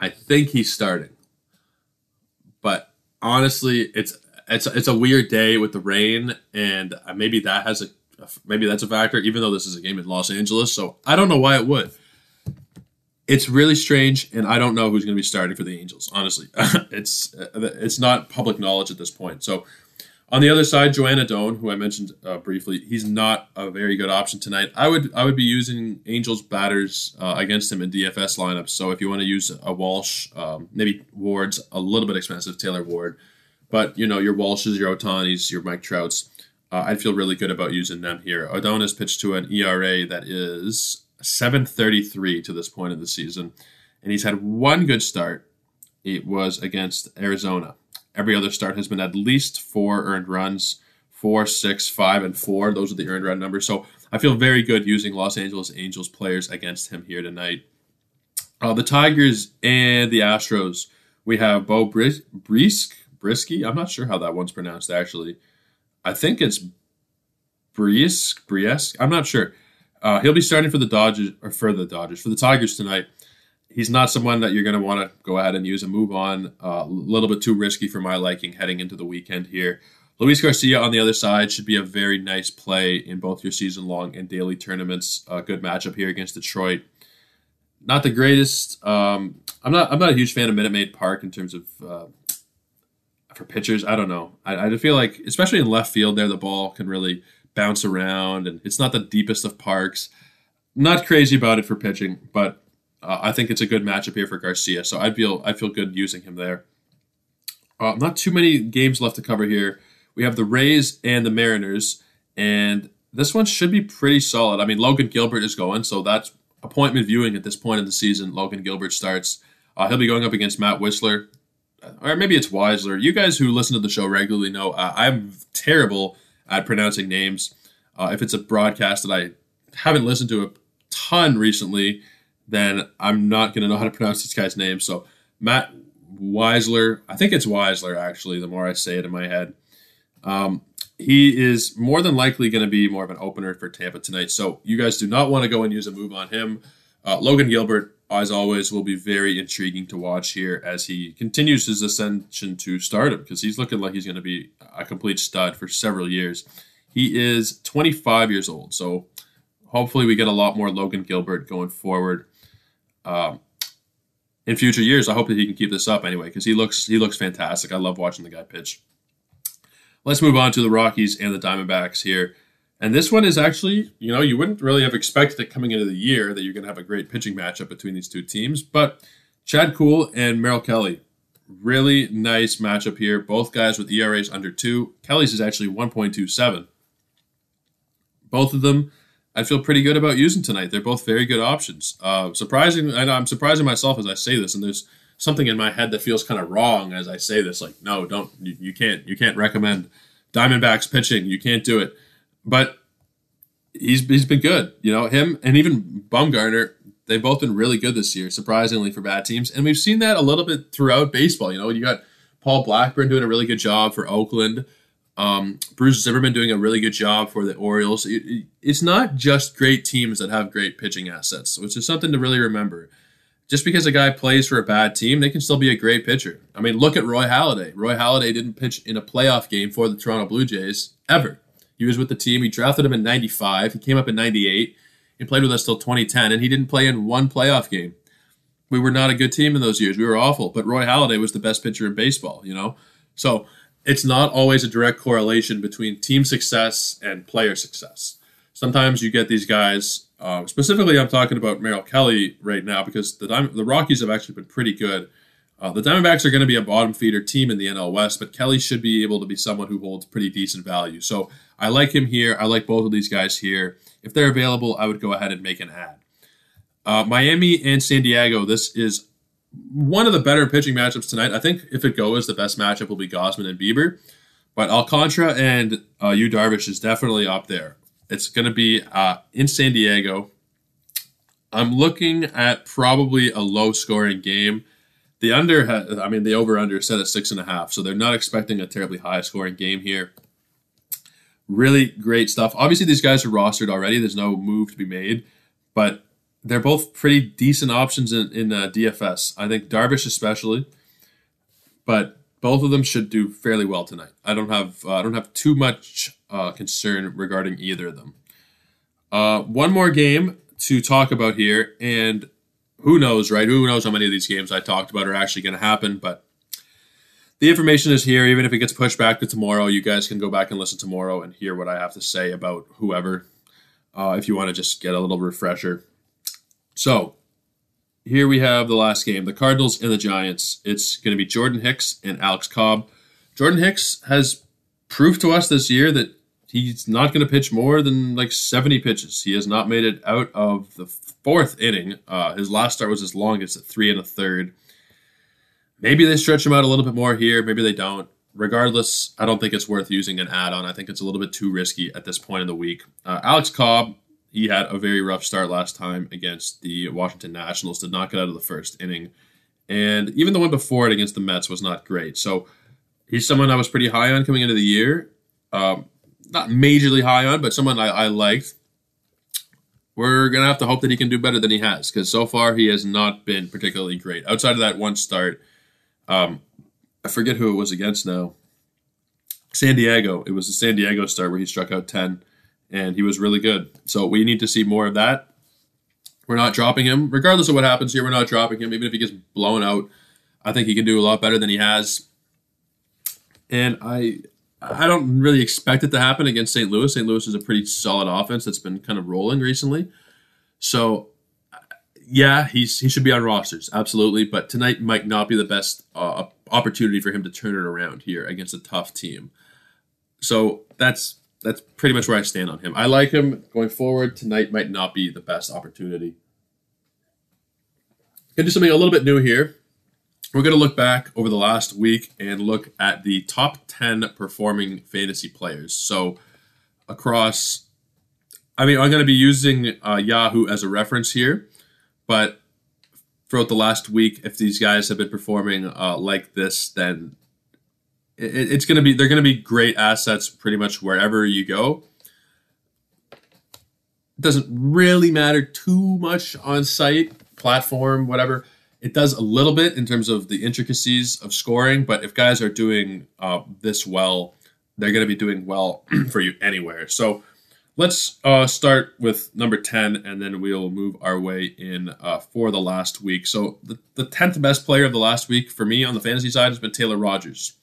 I think he's starting, but honestly, it's it's it's a weird day with the rain, and uh, maybe that has a maybe that's a factor. Even though this is a game in Los Angeles, so I don't know why it would. It's really strange, and I don't know who's going to be starting for the Angels. Honestly, it's uh, it's not public knowledge at this point. So on the other side, Joan Adon, who I mentioned uh, briefly, he's not a very good option tonight. I would I would be using Angels batters uh, against him in DFS lineups. So if you want to use a Walsh, um, maybe Ward's a little bit expensive, Taylor Ward, but you know your Walshes, your Ohtanis, your Mike Trouts, uh, I'd feel really good about using them here. Adon has pitched to an ERA that is 7.33 to this point of the season, and he's had one good start. It was against Arizona. Every other start has been at least four earned runs four, six, five, and four. Those are the earned run numbers. So I feel very good using Los Angeles Angels players against him here tonight. Uh, the Tigers and the Astros. We have Beau Bris- Brisk, Brisky. I'm not sure how that one's pronounced actually. I think it's Brisk, Brisk. I'm not sure. Uh, he'll be starting for the Dodgers or for the Dodgers for the Tigers tonight he's not someone that you're going to want to go ahead and use and move on. A uh, little bit too risky for my liking heading into the weekend here. Luis Garcia on the other side should be a very nice play in both your season long and daily tournaments. A good matchup here against Detroit. Not the greatest. Um, I'm not. I'm not a huge fan of Minute Maid Park in terms of uh, for pitchers. I don't know. I, I feel like, especially in left field, there the ball can really bounce around, and it's not the deepest of parks. Not crazy about it for pitching, but uh, I think it's a good matchup here for Garcia, so I feel I feel good using him there. Uh, not too many games left to cover here. We have the Rays and the Mariners, and this one should be pretty solid. I mean, Logan Gilbert is going, so that's appointment viewing at this point in the season. Logan Gilbert starts. Uh, he'll be going up against Matt Wisler, or maybe it's Weisler. You guys who listen to the show regularly know uh, I'm terrible at pronouncing names. Uh, if it's a broadcast that I haven't listened to a ton recently, then I'm not going to know how to pronounce this guy's name. So Matt Weisler, I think it's Weisler actually. The more I say it in my head, um, he is more than likely going to be more of an opener for Tampa tonight. So you guys do not want to go and use a move on him. Uh, Logan Gilbert, as always, will be very intriguing to watch here as he continues his ascension to stardom because he's looking like he's going to be a complete stud for several years. He is 25 years old, so hopefully we get a lot more Logan Gilbert going forward um, in future years. I hope that he can keep this up anyway because he looks he looks fantastic. I love watching the guy pitch. Let's move on to the Rockies and the Diamondbacks here. And this one is actually, you know, you wouldn't really have expected it coming into the year that you're going to have a great pitching matchup between these two teams. But Chad Kuhl and Merrill Kelly, really nice matchup here. Both guys with ERAs under two. Kelly's is actually 1.27. Both of them, I feel pretty good about using tonight. They're both very good options. Uh, surprising, and I'm surprising myself as I say this, and there's something in my head that feels kind of wrong as I say this. Like, no, don't you, you can't you can't recommend Diamondbacks pitching. You can't do it. But he's he's been good. You know him and even Bumgarner. They've both been really good this year, surprisingly for bad teams, and we've seen that a little bit throughout baseball. You know, you got Paul Blackburn doing a really good job for Oakland. Um, Bruce Zimmermann doing a really good job for the Orioles. It, it, it's not just great teams that have great pitching assets, which is something to really remember just because a guy plays for a bad team, they can still be a great pitcher. I mean, look at Roy Halladay. Roy Halladay didn't pitch in a playoff game for the Toronto Blue Jays ever. He was with the team. He drafted him in 95. He came up in 98. He played with us till 2010, and he didn't play in one playoff game. We were not a good team in those years. We were awful, but Roy Halladay was the best pitcher in baseball, you know? So it's not always a direct correlation between team success and player success. Sometimes you get these guys uh, specifically, I'm talking about Merrill Kelly right now because the the Rockies have actually been pretty good. Uh, the Diamondbacks are going to be a bottom feeder team in the NL West, but Kelly should be able to be someone who holds pretty decent value. So I like him here. I like both of these guys here. If they're available, I would go ahead and make an add. Uh, Miami and San Diego. This is one of the better pitching matchups tonight. I think if it goes, the best matchup will be Gausman and Bieber. But Alcantara and uh, Yu Darvish is definitely up there. It's going to be uh, in San Diego. I'm looking at probably a low scoring game. The under, I mean, the over under set at six and a half, so they're not expecting a terribly high scoring game here. Really great stuff. Obviously, these guys are rostered already. There's no move to be made, but they're both pretty decent options in, in uh, DFS. I think Darvish especially, but both of them should do fairly well tonight. I don't have uh, I don't have too much uh, concern regarding either of them. Uh, one more game to talk about here, and who knows, right? Who knows how many of these games I talked about are actually going to happen? But the information is here. Even if it gets pushed back to tomorrow, you guys can go back and listen tomorrow and hear what I have to say about whoever. Uh, if you want to just get a little refresher. So here we have the last game the Cardinals and the Giants. It's going to be Jordan Hicks and Alex Cobb. Jordan Hicks has proved to us this year that he's not going to pitch more than like 70 pitches. He has not made it out of the fourth inning. Uh, his last start was his longest at three and a third. Maybe they stretch him out a little bit more here. Maybe they don't. Regardless, I don't think it's worth using an add on. I think it's a little bit too risky at this point in the week. Uh, Alex Cobb, he had a very rough start last time against the Washington Nationals, did not get out of the first inning. And even the one before it against the Mets was not great. So he's someone I was pretty high on coming into the year. Um, not majorly high on, but someone I, I liked. We're gonna have to hope that he can do better than he has, because so far he has not been particularly great. Outside of that one start, um, I forget who it was against now. San Diego. It was the San Diego start where he struck out ten, and he was really good. So we need to see more of that. We're not dropping him, regardless of what happens here. We're not dropping him, even if he gets blown out. I think he can do a lot better than he has. And I I don't really expect it to happen against St. Louis. St. Louis is a pretty solid offense that's been kind of rolling recently. So, yeah, he's he should be on rosters, absolutely. But tonight might not be the best uh, opportunity for him to turn it around here against a tough team. So that's that's pretty much where I stand on him. I like him going forward. Tonight might not be the best opportunity. Gonna do something a little bit new here. We're going to look back over the last week and look at the top 10 performing fantasy players. So, across, I mean, I'm going to be using uh, Yahoo as a reference here, but throughout the last week, if these guys have been performing uh, like this, then it, it's going to be, they're going to be great assets pretty much wherever you go. It doesn't really matter too much on site, platform, whatever it does a little bit in terms of the intricacies of scoring, but if guys are doing uh, this well, they're going to be doing well for you anywhere. So let's uh, start with number 10, and then we'll move our way in uh, for the last week. So the, the 10th best player of the last week for me on the fantasy side has been Taylor Rogers.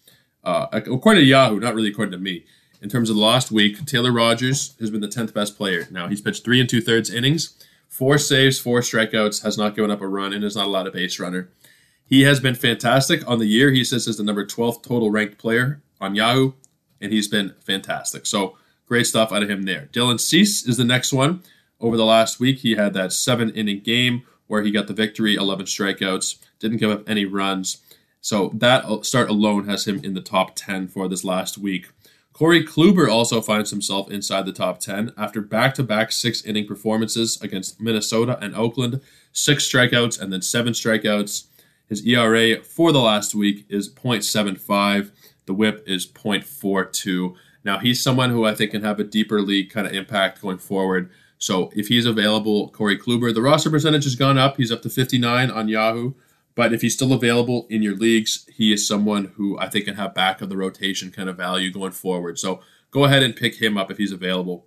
Uh, according to Yahoo, not really according to me. In terms of the last week, Taylor Rogers has been the 10th best player. Now, he's pitched three and two thirds innings four saves, four strikeouts, has not given up a run, and is not allowed a base runner. He has been fantastic on the year. He says is the number 12th total ranked player on Yahoo, and he's been fantastic. So great stuff out of him there. Dylan Cease is the next one. Over the last week, he had that seven inning game where he got the victory, 11 strikeouts, didn't give up any runs. So that start alone has him in the top 10 for this last week. Corey Kluber also finds himself inside the top 10 after back to back six inning performances against Minnesota and Oakland, six strikeouts and then seven strikeouts. His ERA for the last week is 0.75. The whip is 0.42. Now, he's someone who I think can have a deeper league kind of impact going forward. So if he's available, Corey Kluber, the roster percentage has gone up. He's up to 59 on Yahoo. But if he's still available in your leagues, he is someone who I think can have back of the rotation kind of value going forward. So go ahead and pick him up if he's available.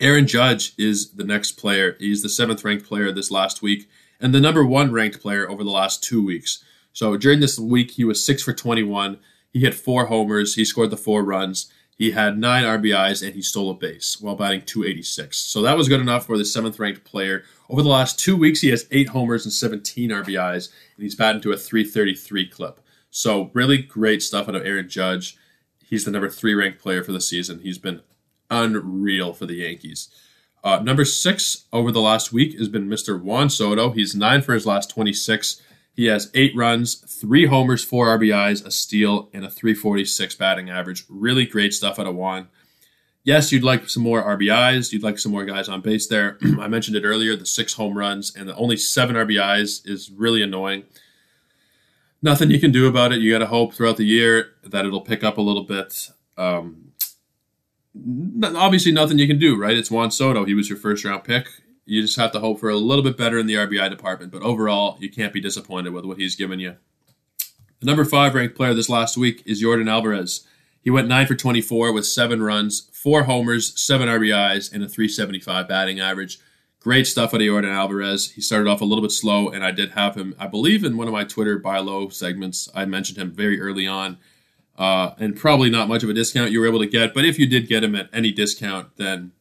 Aaron Judge is the next player. He's the seventh ranked player this last week and the number one ranked player over the last two weeks. So during this week, he was six for 21. He hit four homers. He scored the four runs. He had nine RBIs and he stole a base while batting 286. So that was good enough for the seventh ranked player. Over the last two weeks, he has eight homers and 17 RBIs, and he's batting to a 333 clip. So really great stuff out of Aaron Judge. He's the number three ranked player for the season. He's been unreal for the Yankees. Uh, number six over the last week has been Mr. Juan Soto. He's nine for his last 26. He has eight runs, three homers, four RBIs, a steal, and a 346 batting average. Really great stuff out of Juan. Yes, you'd like some more RBIs. You'd like some more guys on base there. I mentioned it earlier the six home runs and the only seven RBIs is really annoying. Nothing you can do about it. You got to hope throughout the year that it'll pick up a little bit. Um, obviously, nothing you can do, right? It's Juan Soto. He was your first round pick you just have to hope for a little bit better in the RBI department. But overall, you can't be disappointed with what he's given you. The number five ranked player this last week is Yordan Alvarez. He went 9 for 24 with seven runs, four homers, seven RBIs, and a 375 batting average. Great stuff out of Yordan Alvarez. He started off a little bit slow, and I did have him, I believe, in one of my Twitter buy low segments. I mentioned him very early on. Uh, and probably not much of a discount you were able to get, but if you did get him at any discount, then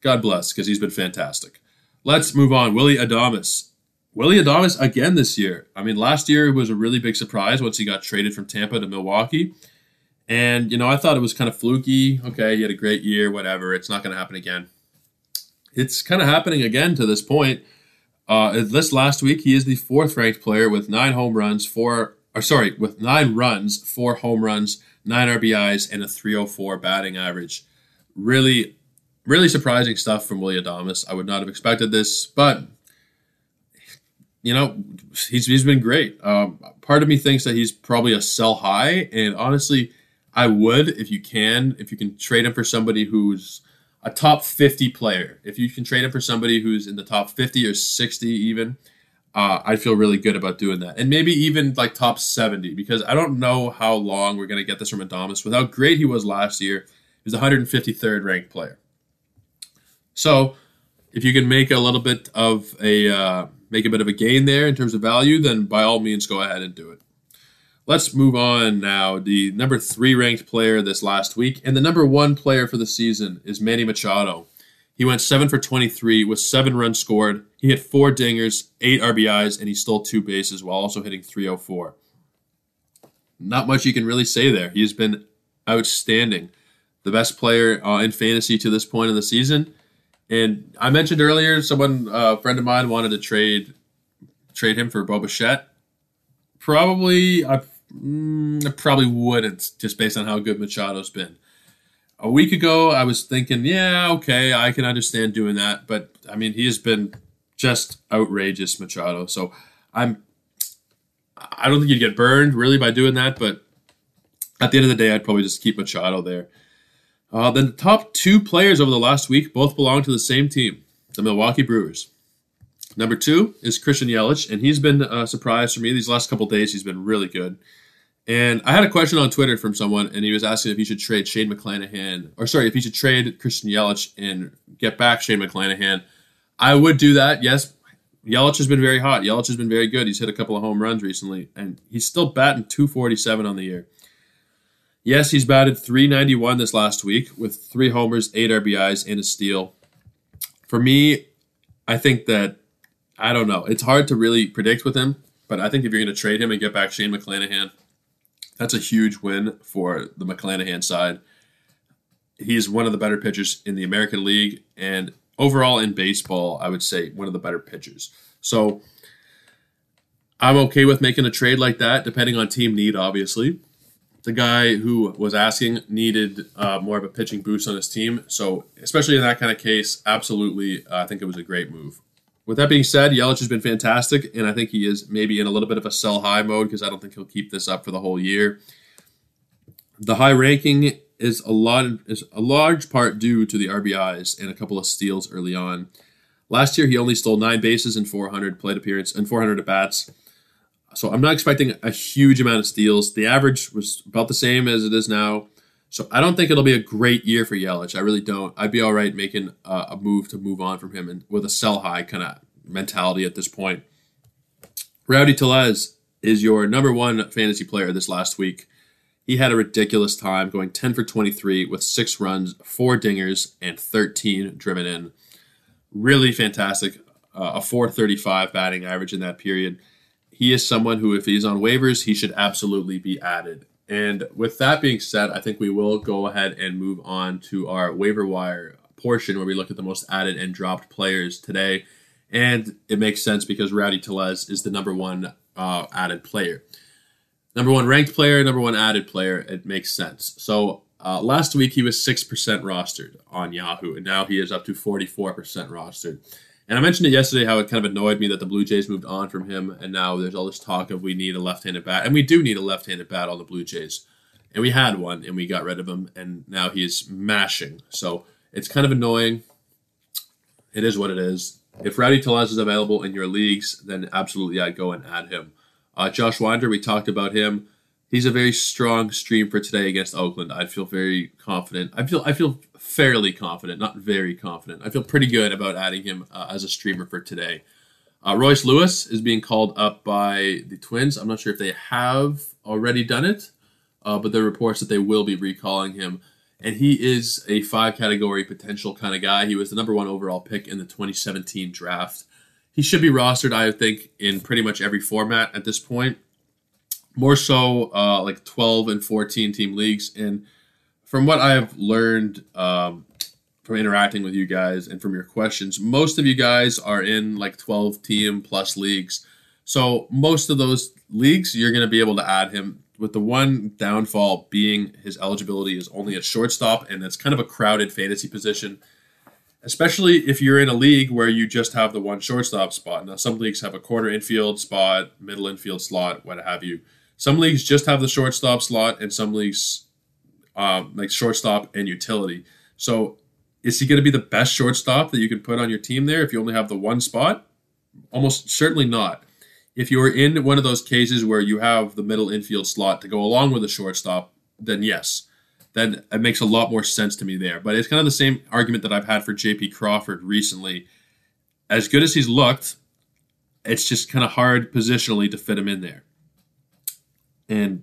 God bless, because he's been fantastic. Let's move on. Willy Adames. Willy Adames again this year. I mean, last year was a really big surprise once he got traded from Tampa to Milwaukee. And, you know, I thought it was kind of fluky. Okay, he had a great year, whatever. It's not going to happen again. It's kind of happening again to this point. Uh, this last week, he is the fourth ranked player with nine home runs, four, or sorry, with nine runs, four home runs, nine RBIs, and a 304 batting average. Really really surprising stuff from Willy Adames. I would not have expected this, but you know, he's he's been great. Um, part of me thinks that he's probably a sell high, and honestly, I would if you can, if you can trade him for somebody who's a top 50 player. If you can trade him for somebody who's in the top 50 or 60 even, uh, I feel really good about doing that. And maybe even like top 70 because I don't know how long we're going to get this from Adames. With how great he was last year, he was the 153rd ranked player. So if you can make a little bit of a uh, make a bit of a gain there in terms of value, then by all means go ahead and do it. Let's move on now. The number three ranked player this last week and the number one player for the season is Manny Machado. He went seven for 23 with seven runs scored. He hit four dingers, eight RBIs, and he stole two bases while also hitting 304. Not much you can really say there. He's been outstanding. The best player uh, in fantasy to this point in the season and I mentioned earlier, someone, a friend of mine, wanted to trade trade him for Bo Bichette. Probably, I, mm, I probably wouldn't, just based on how good Machado's been. A week ago, I was thinking, yeah, okay, I can understand doing that, but I mean, he has been just outrageous, Machado. So I'm, I don't think you'd get burned really by doing that, but at the end of the day, I'd probably just keep Machado there. Uh, then the top two players over the last week both belong to the same team, the Milwaukee Brewers. Number two is Christian Yelich, and he's been a surprise for me these last couple days. He's been really good. And I had a question on Twitter from someone, and he was asking if he should trade Shane McClanahan, or sorry, if he should trade Christian Yelich and get back Shane McClanahan. I would do that. Yes, Yelich has been very hot. Yelich has been very good. He's hit a couple of home runs recently, and he's still batting 247 on the year. Yes, he's batted 391 this last week with three homers, eight RBIs, and a steal. For me, I think that I don't know. It's hard to really predict with him. But I think if you're going to trade him and get back Shane McClanahan, that's a huge win for the McClanahan side. He's one of the better pitchers in the American League, and overall in baseball, I would say one of the better pitchers. So I'm okay with making a trade like that, depending on team need, obviously. The guy who was asking needed uh, more of a pitching boost on his team. So, especially in that kind of case, absolutely, uh, I think it was a great move. With that being said, Yelich has been fantastic, and I think he is maybe in a little bit of a sell high mode because I don't think he'll keep this up for the whole year. The high ranking is a lot is a large part due to the RBIs and a couple of steals early on. Last year, he only stole nine bases in 400 plate appearance and 400 at bats. So I'm not expecting a huge amount of steals. The average was about the same as it is now. So I don't think it'll be a great year for Yelich. I really don't. I'd be all right making a, a move to move on from him and with a sell high kind of mentality at this point. Rowdy Tellez is your number one fantasy player this last week. He had a ridiculous time going 10 for 23 with six runs, four dingers, and 13 driven in. Really fantastic. Uh, a 435 batting average in that period he is someone who, if he's on waivers, he should absolutely be added. And with that being said, I think we will go ahead and move on to our waiver wire portion where we look at the most added and dropped players today. And it makes sense because Rowdy Tellez is the number one uh, added player. Number one ranked player, number one added player. It makes sense. So uh, last week he was 6% rostered on Yahoo, and now he is up to 44% rostered. And I mentioned it yesterday how it kind of annoyed me that the Blue Jays moved on from him, and now there's all this talk of we need a left-handed bat, and we do need a left-handed bat on the Blue Jays, and we had one, and we got rid of him, and now he's mashing. So it's kind of annoying. It is what it is. If Rowdy Tellez is available in your leagues, then absolutely I'd go and add him. Uh, Josh Winder, we talked about him he's a very strong stream for today against Oakland. I feel very confident. I feel I feel fairly confident, not very confident. I feel pretty good about adding him uh, as a streamer for today. Uh, Royce Lewis is being called up by the Twins. I'm not sure if they have already done it, uh, but there are reports that they will be recalling him. And he is a five category potential kind of guy. He was the number one overall pick in the 2017 draft. He should be rostered, I think, in pretty much every format at this point more so uh, like 12 and 14 team leagues. And from what I've learned um, from interacting with you guys and from your questions, most of you guys are in like 12 team plus leagues. So most of those leagues, you're going to be able to add him. With the one downfall being his eligibility is only a shortstop, and it's kind of a crowded fantasy position especially if you're in a league where you just have the one shortstop spot. Now, some leagues have a corner infield spot, middle infield slot, what have you. Some leagues just have the shortstop slot, and some leagues um, like shortstop and utility. So, is he going to be the best shortstop that you can put on your team there if you only have the one spot? Almost certainly not. If you're in one of those cases where you have the middle infield slot to go along with the shortstop, then yes, then it makes a lot more sense to me there. But it's kind of the same argument that I've had for JP Crawford recently. As good as he's looked, it's just kind of hard positionally to fit him in there and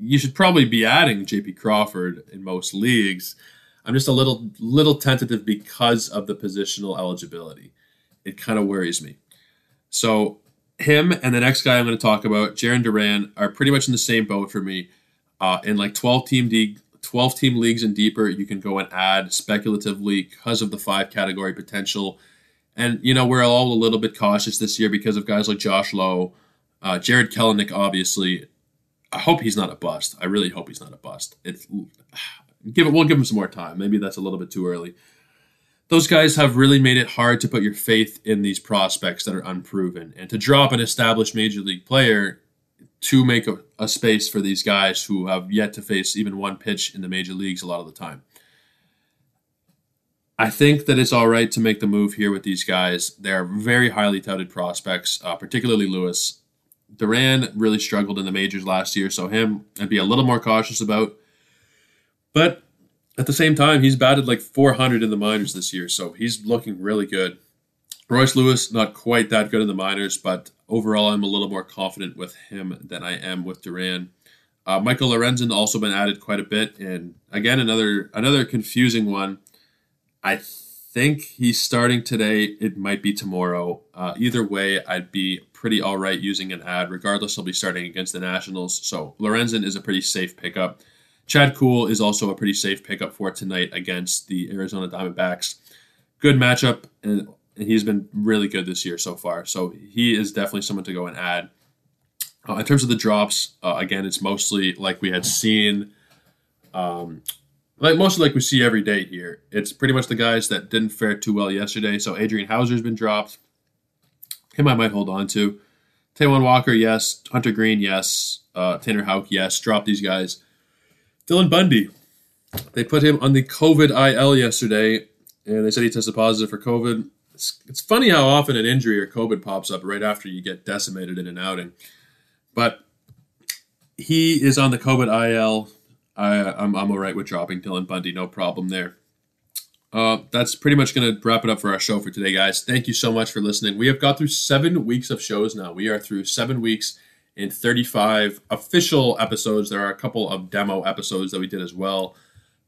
you should probably be adding JP Crawford in most leagues. I'm just a little little tentative because of the positional eligibility. It kind of worries me. So him and the next guy I'm going to talk about, Jarren Duran, are pretty much in the same boat for me. Uh, in like 12 team league, 12 team leagues and deeper, you can go and add speculatively because of the five category potential. And you know we're all a little bit cautious this year because of guys like Josh Lowe, uh, Jarred Kelenic, obviously, I hope he's not a bust. I really hope he's not a bust. It's give it. We'll give him some more time. Maybe that's a little bit too early. Those guys have really made it hard to put your faith in these prospects that are unproven, and to drop an established major league player to make a, a space for these guys who have yet to face even one pitch in the major leagues a lot of the time. I think that it's all right to make the move here with these guys. They're very highly touted prospects, uh, particularly Lewis. Duran really struggled in the majors last year, so him I'd be a little more cautious about. But at the same time, he's batted like 400 in the minors this year, so he's looking really good. Royce Lewis, not quite that good in the minors, but overall, I'm a little more confident with him than I am with Duran. Uh, Michael Lorenzen also been added quite a bit, and again, another another confusing one. I think he's starting today. It might be tomorrow. Uh, either way, I'd be pretty all right using an add. Regardless, he'll be starting against the Nationals. So Lorenzen is a pretty safe pickup. Chad Kuhl is also a pretty safe pickup for tonight against the Arizona Diamondbacks. Good matchup, and he's been really good this year so far. So he is definitely someone to go and add. Uh, in terms of the drops, uh, again, it's mostly like we had seen, um, like mostly like we see every day here. It's pretty much the guys that didn't fare too well yesterday. So Adrian Houser's been dropped. Him I might hold on to. Taijuan Walker, yes. Hunter Greene, yes. Uh, Tanner Houck, yes. Drop these guys. Dylan Bundy, they put him on the COVID IL yesterday, and they said he tested positive for COVID. It's, it's funny how often an injury or COVID pops up right after you get decimated in an outing. But he is on the COVID IL. I, I'm, I'm all right with dropping Dylan Bundy, no problem there. Uh, that's pretty much going to wrap it up for our show for today, guys. Thank you so much for listening. We have got through seven weeks of shows now. We are through seven weeks and 35 official episodes. There are a couple of demo episodes that we did as well,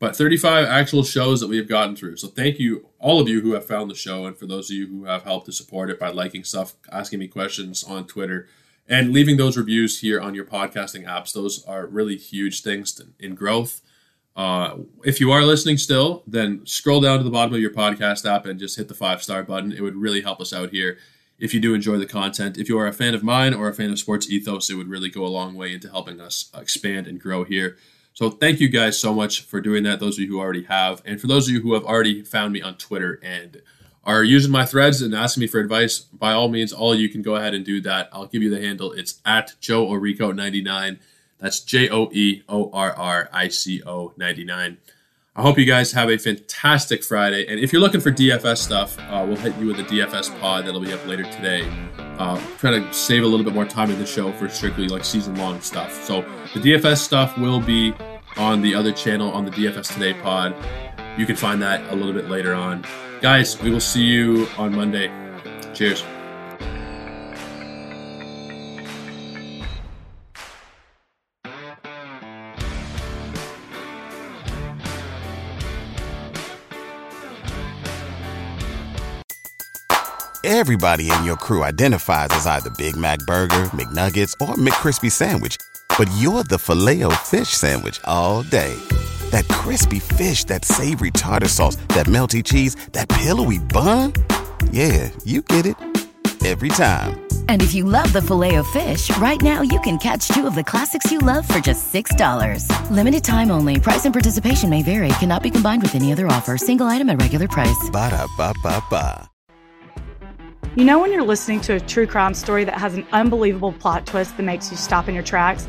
but 35 actual shows that we have gotten through. So thank you, all of you who have found the show, and for those of you who have helped to support it by liking stuff, asking me questions on Twitter and leaving those reviews here on your podcasting apps. Those are really huge things in growth. Uh, if you are listening still, then scroll down to the bottom of your podcast app and just hit the five star button. It would really help us out here if you do enjoy the content. If you are a fan of mine or a fan of Sports Ethos, it would really go a long way into helping us expand and grow here. So thank you guys so much for doing that, those of you who already have. And for those of you who have already found me on Twitter and are using my threads and asking me for advice, by all means, all you can go ahead and do that. I'll give you the handle. It's at Joe Orrico99. That's J O E O R R I C O 99. I hope you guys have a fantastic Friday. And if you're looking for DFS stuff, uh, we'll hit you with a DFS pod that'll be up later today. Uh, to save a little bit more time in the show for strictly like season long stuff. So the DFS stuff will be on the other channel on the DFS Today pod. You can find that a little bit later on. Guys, we will see you on Monday. Cheers. Everybody in your crew identifies as either Big Mac Burger, McNuggets, or McCrispy Sandwich. But you're the Filet-O-Fish Sandwich all day. That crispy fish, that savory tartar sauce, that melty cheese, that pillowy bun. Yeah, you get it. Every time. And if you love the filet of fish, right now you can catch two of the classics you love for just $6. Limited time only. Price and participation may vary. Cannot be combined with any other offer. Single item at regular price. Ba da ba ba ba. You know, when you're listening to a true crime story that has an unbelievable plot twist that makes you stop in your tracks?